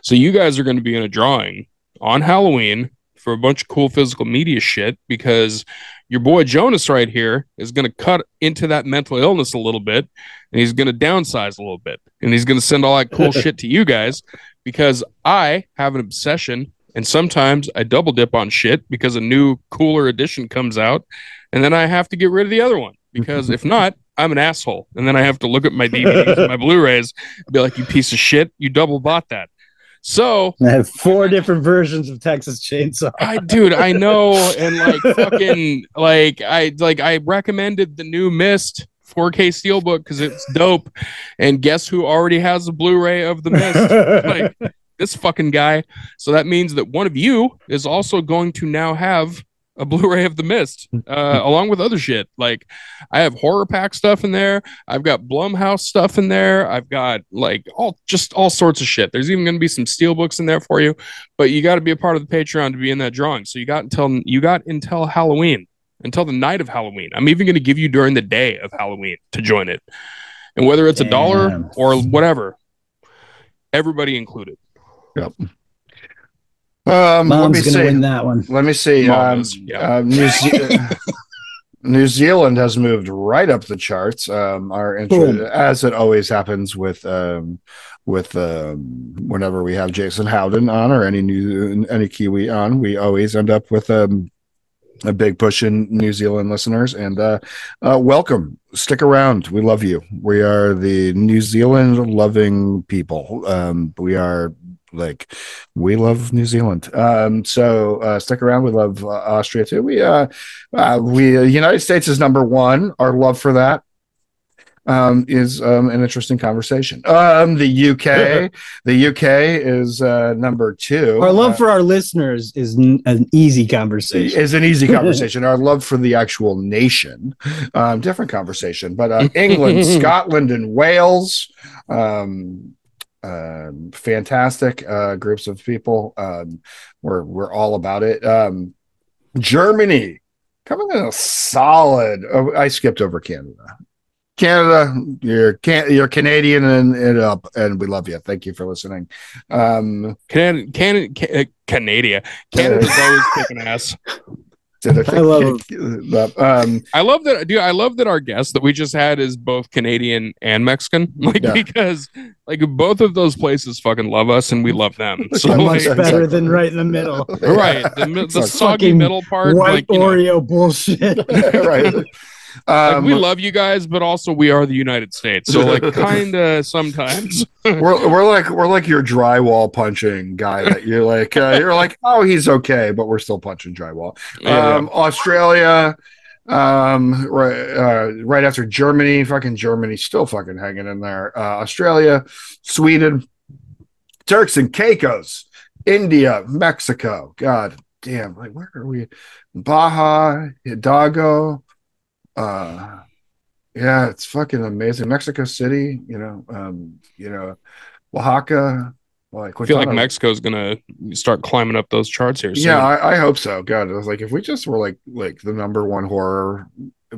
So you guys are going to be in a drawing on Halloween for a bunch of cool physical media shit because your boy Jonas right here is going to cut into that mental illness a little bit and he's going to downsize a little bit and he's going to send all that cool shit to you guys because I have an obsession and sometimes I double dip on shit because a new cooler edition comes out and then I have to get rid of the other one because if not I'm an asshole. And then I have to look at my DVDs and my Blu-rays and be like, you piece of shit, you double bought that. So I have four different versions of Texas Chainsaw. I dude, I know, and like fucking like I like I recommended the new Mist 4K Steelbook because it's dope. And guess who already has a Blu-ray of the Mist? like this fucking guy. So that means that one of you is also going to now have a Blu-ray of The Mist, uh, along with other shit. Like I have horror pack stuff in there. I've got Blumhouse stuff in there. I've got like all just all sorts of shit. There's even going to be some steel books in there for you. But you got to be a part of the Patreon to be in that drawing. So you got until you got until Halloween, until the night of Halloween. I'm even going to give you during the day of Halloween to join it. And whether it's a dollar or whatever, everybody included. Um, let me Mom's gonna see. win that one. Let me see. Mom Um, is, yeah. uh, New, Ze- New Zealand has moved right up the charts. Um, our intro, as it always happens with um, with um, whenever we have Jason Howden on or any new any Kiwi on, we always end up with um, a big push in New Zealand listeners. And uh, uh, welcome, stick around. We love you. We are the New Zealand loving people. Um, we are like we love New Zealand. Um, so uh, stick around. We love uh, Austria too. We uh, uh, we uh, United States is number one. Our love for that um, is um, an interesting conversation. Um, the UK, the UK is uh, number two. Our love Uh, for our listeners is n- an easy conversation. is an easy conversation. Our love for the actual nation, um, different conversation. But uh, England, Scotland, and Wales, um, um, fantastic uh, groups of people. Um, we're we're all about it. Um, Germany coming in a solid. Oh, I skipped over Canada. Canada, you're can you're Canadian and, and up, and we love you. Thank you for listening. Um, Canada, Canada, Ca- uh, Canada, Canada's always kicking ass. Did I love that. Um, I love that, dude. I love that our guest that we just had is both Canadian and Mexican, like Yeah. because like both of those places fucking love us and we love them. So I'm Much like, like- better than right in the middle. right, the, the soggy middle part, White like, you know, Oreo bullshit. right. Like, Um, we love you guys, but also we are the United States. So like, kind of sometimes. we're, we're like we're like your drywall punching guy that you're like uh, you're like oh he's okay but we're still punching drywall Yeah. um australia um right uh, right after germany fucking germany still fucking hanging in there uh australia sweden turks and caicos india mexico god damn like where are we baja hidalgo uh yeah it's fucking amazing mexico city you know um you know oaxaca like I feel like Mexico's gonna start climbing up those charts here. Soon. yeah, I, I hope so. God, I was like, if we just were like like the number one horror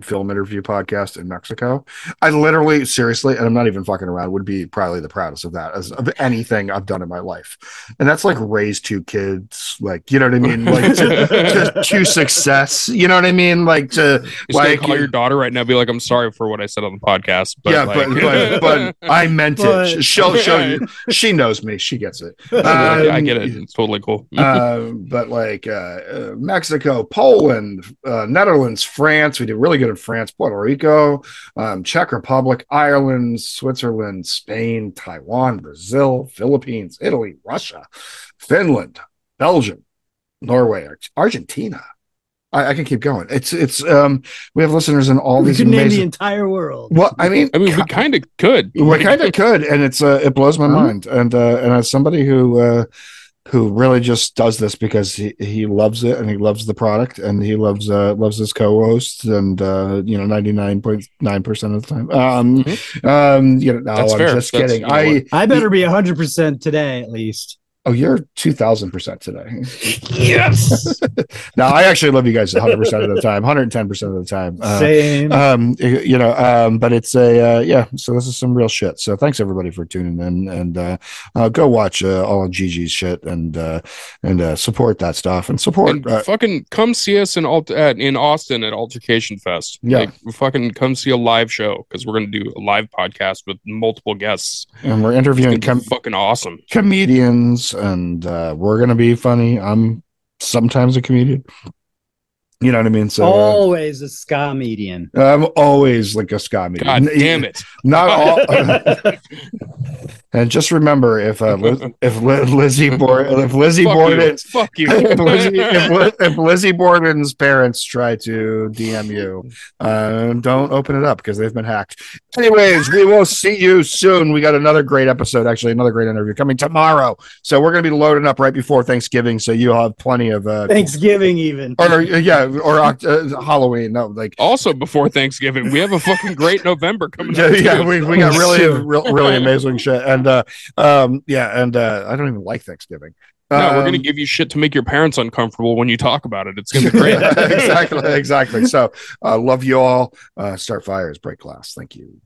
film interview podcast in Mexico, I literally, seriously, and I'm not even fucking around, would be probably the proudest of that as of anything I've done in my life. And that's like raise two kids, like you know what I mean, like to, to, to success. You know what I mean, like to Just like call your daughter right now, be like, "I'm sorry for what I said on the podcast." But yeah, like, but, but but I meant it. She'll show you. She knows me. She gets it. I, I Um, get it. It's totally cool. uh, but like uh, uh, Mexico, Poland, uh, Netherlands, France. We did really good in France, Puerto Rico, um, Czech Republic, Ireland, Switzerland, Spain, Taiwan, Brazil, Philippines, Italy, Russia, Finland, Belgium, Norway, Argentina. I, I can keep going. It's it's um we have listeners in all we these could name the entire world. Well, I mean, I mean, we kind of could. we kind of could and it's uh it blows my Huh? mind and uh and as somebody who uh who really just does this because he, he loves it and he loves the product and he loves uh loves his co-hosts and uh you know 99.9% of the time um um you know no That's i'm fair. just That's- kidding you know i I better be 100% today at least. Oh you're 2000% today Yes. now, i actually love you guys 100% of the time 110% of the time uh, Same. um you know um but it's a uh, yeah so this is some real shit so thanks everybody for tuning in and uh, uh go watch uh, all of gigi's shit and uh and uh support that stuff and support And uh, fucking come see us in Alt- at, in Austin at Altercation Fest. Yeah. Like, fucking come see a live show because we're gonna do a live podcast with multiple guests. and we're interviewing com- fucking awesome. comedians and uh we're gonna be funny. I'm sometimes a comedian You know what I mean? So uh, Always a ska median. I'm always like a ska median. God damn it. Not all. and just remember, if uh, Liz, if Lizzie Borden, if Lizzie Fuck Borden, you. Fuck you. if Lizzie, if, if Lizzie Borden's parents try to DM you, uh, don't open it up because they've been hacked. Anyways, we will see you soon. We got another great episode, actually, another great interview coming tomorrow. So we're going to be loading up right before Thanksgiving, so you'll have plenty of uh, Thanksgiving, even. or uh, yeah, or uh, Halloween. No, like also, before Thanksgiving, we have a fucking great November coming yeah, up. yeah, we, we got really, Sure. real, really amazing shit, and uh, um, yeah, and uh, I don't even like Thanksgiving. No, we're Um, gonna give you shit to make your parents uncomfortable when you talk about it. It's gonna be great. exactly, exactly. So, uh, love you all. Uh, start fires, break glass. Thank you.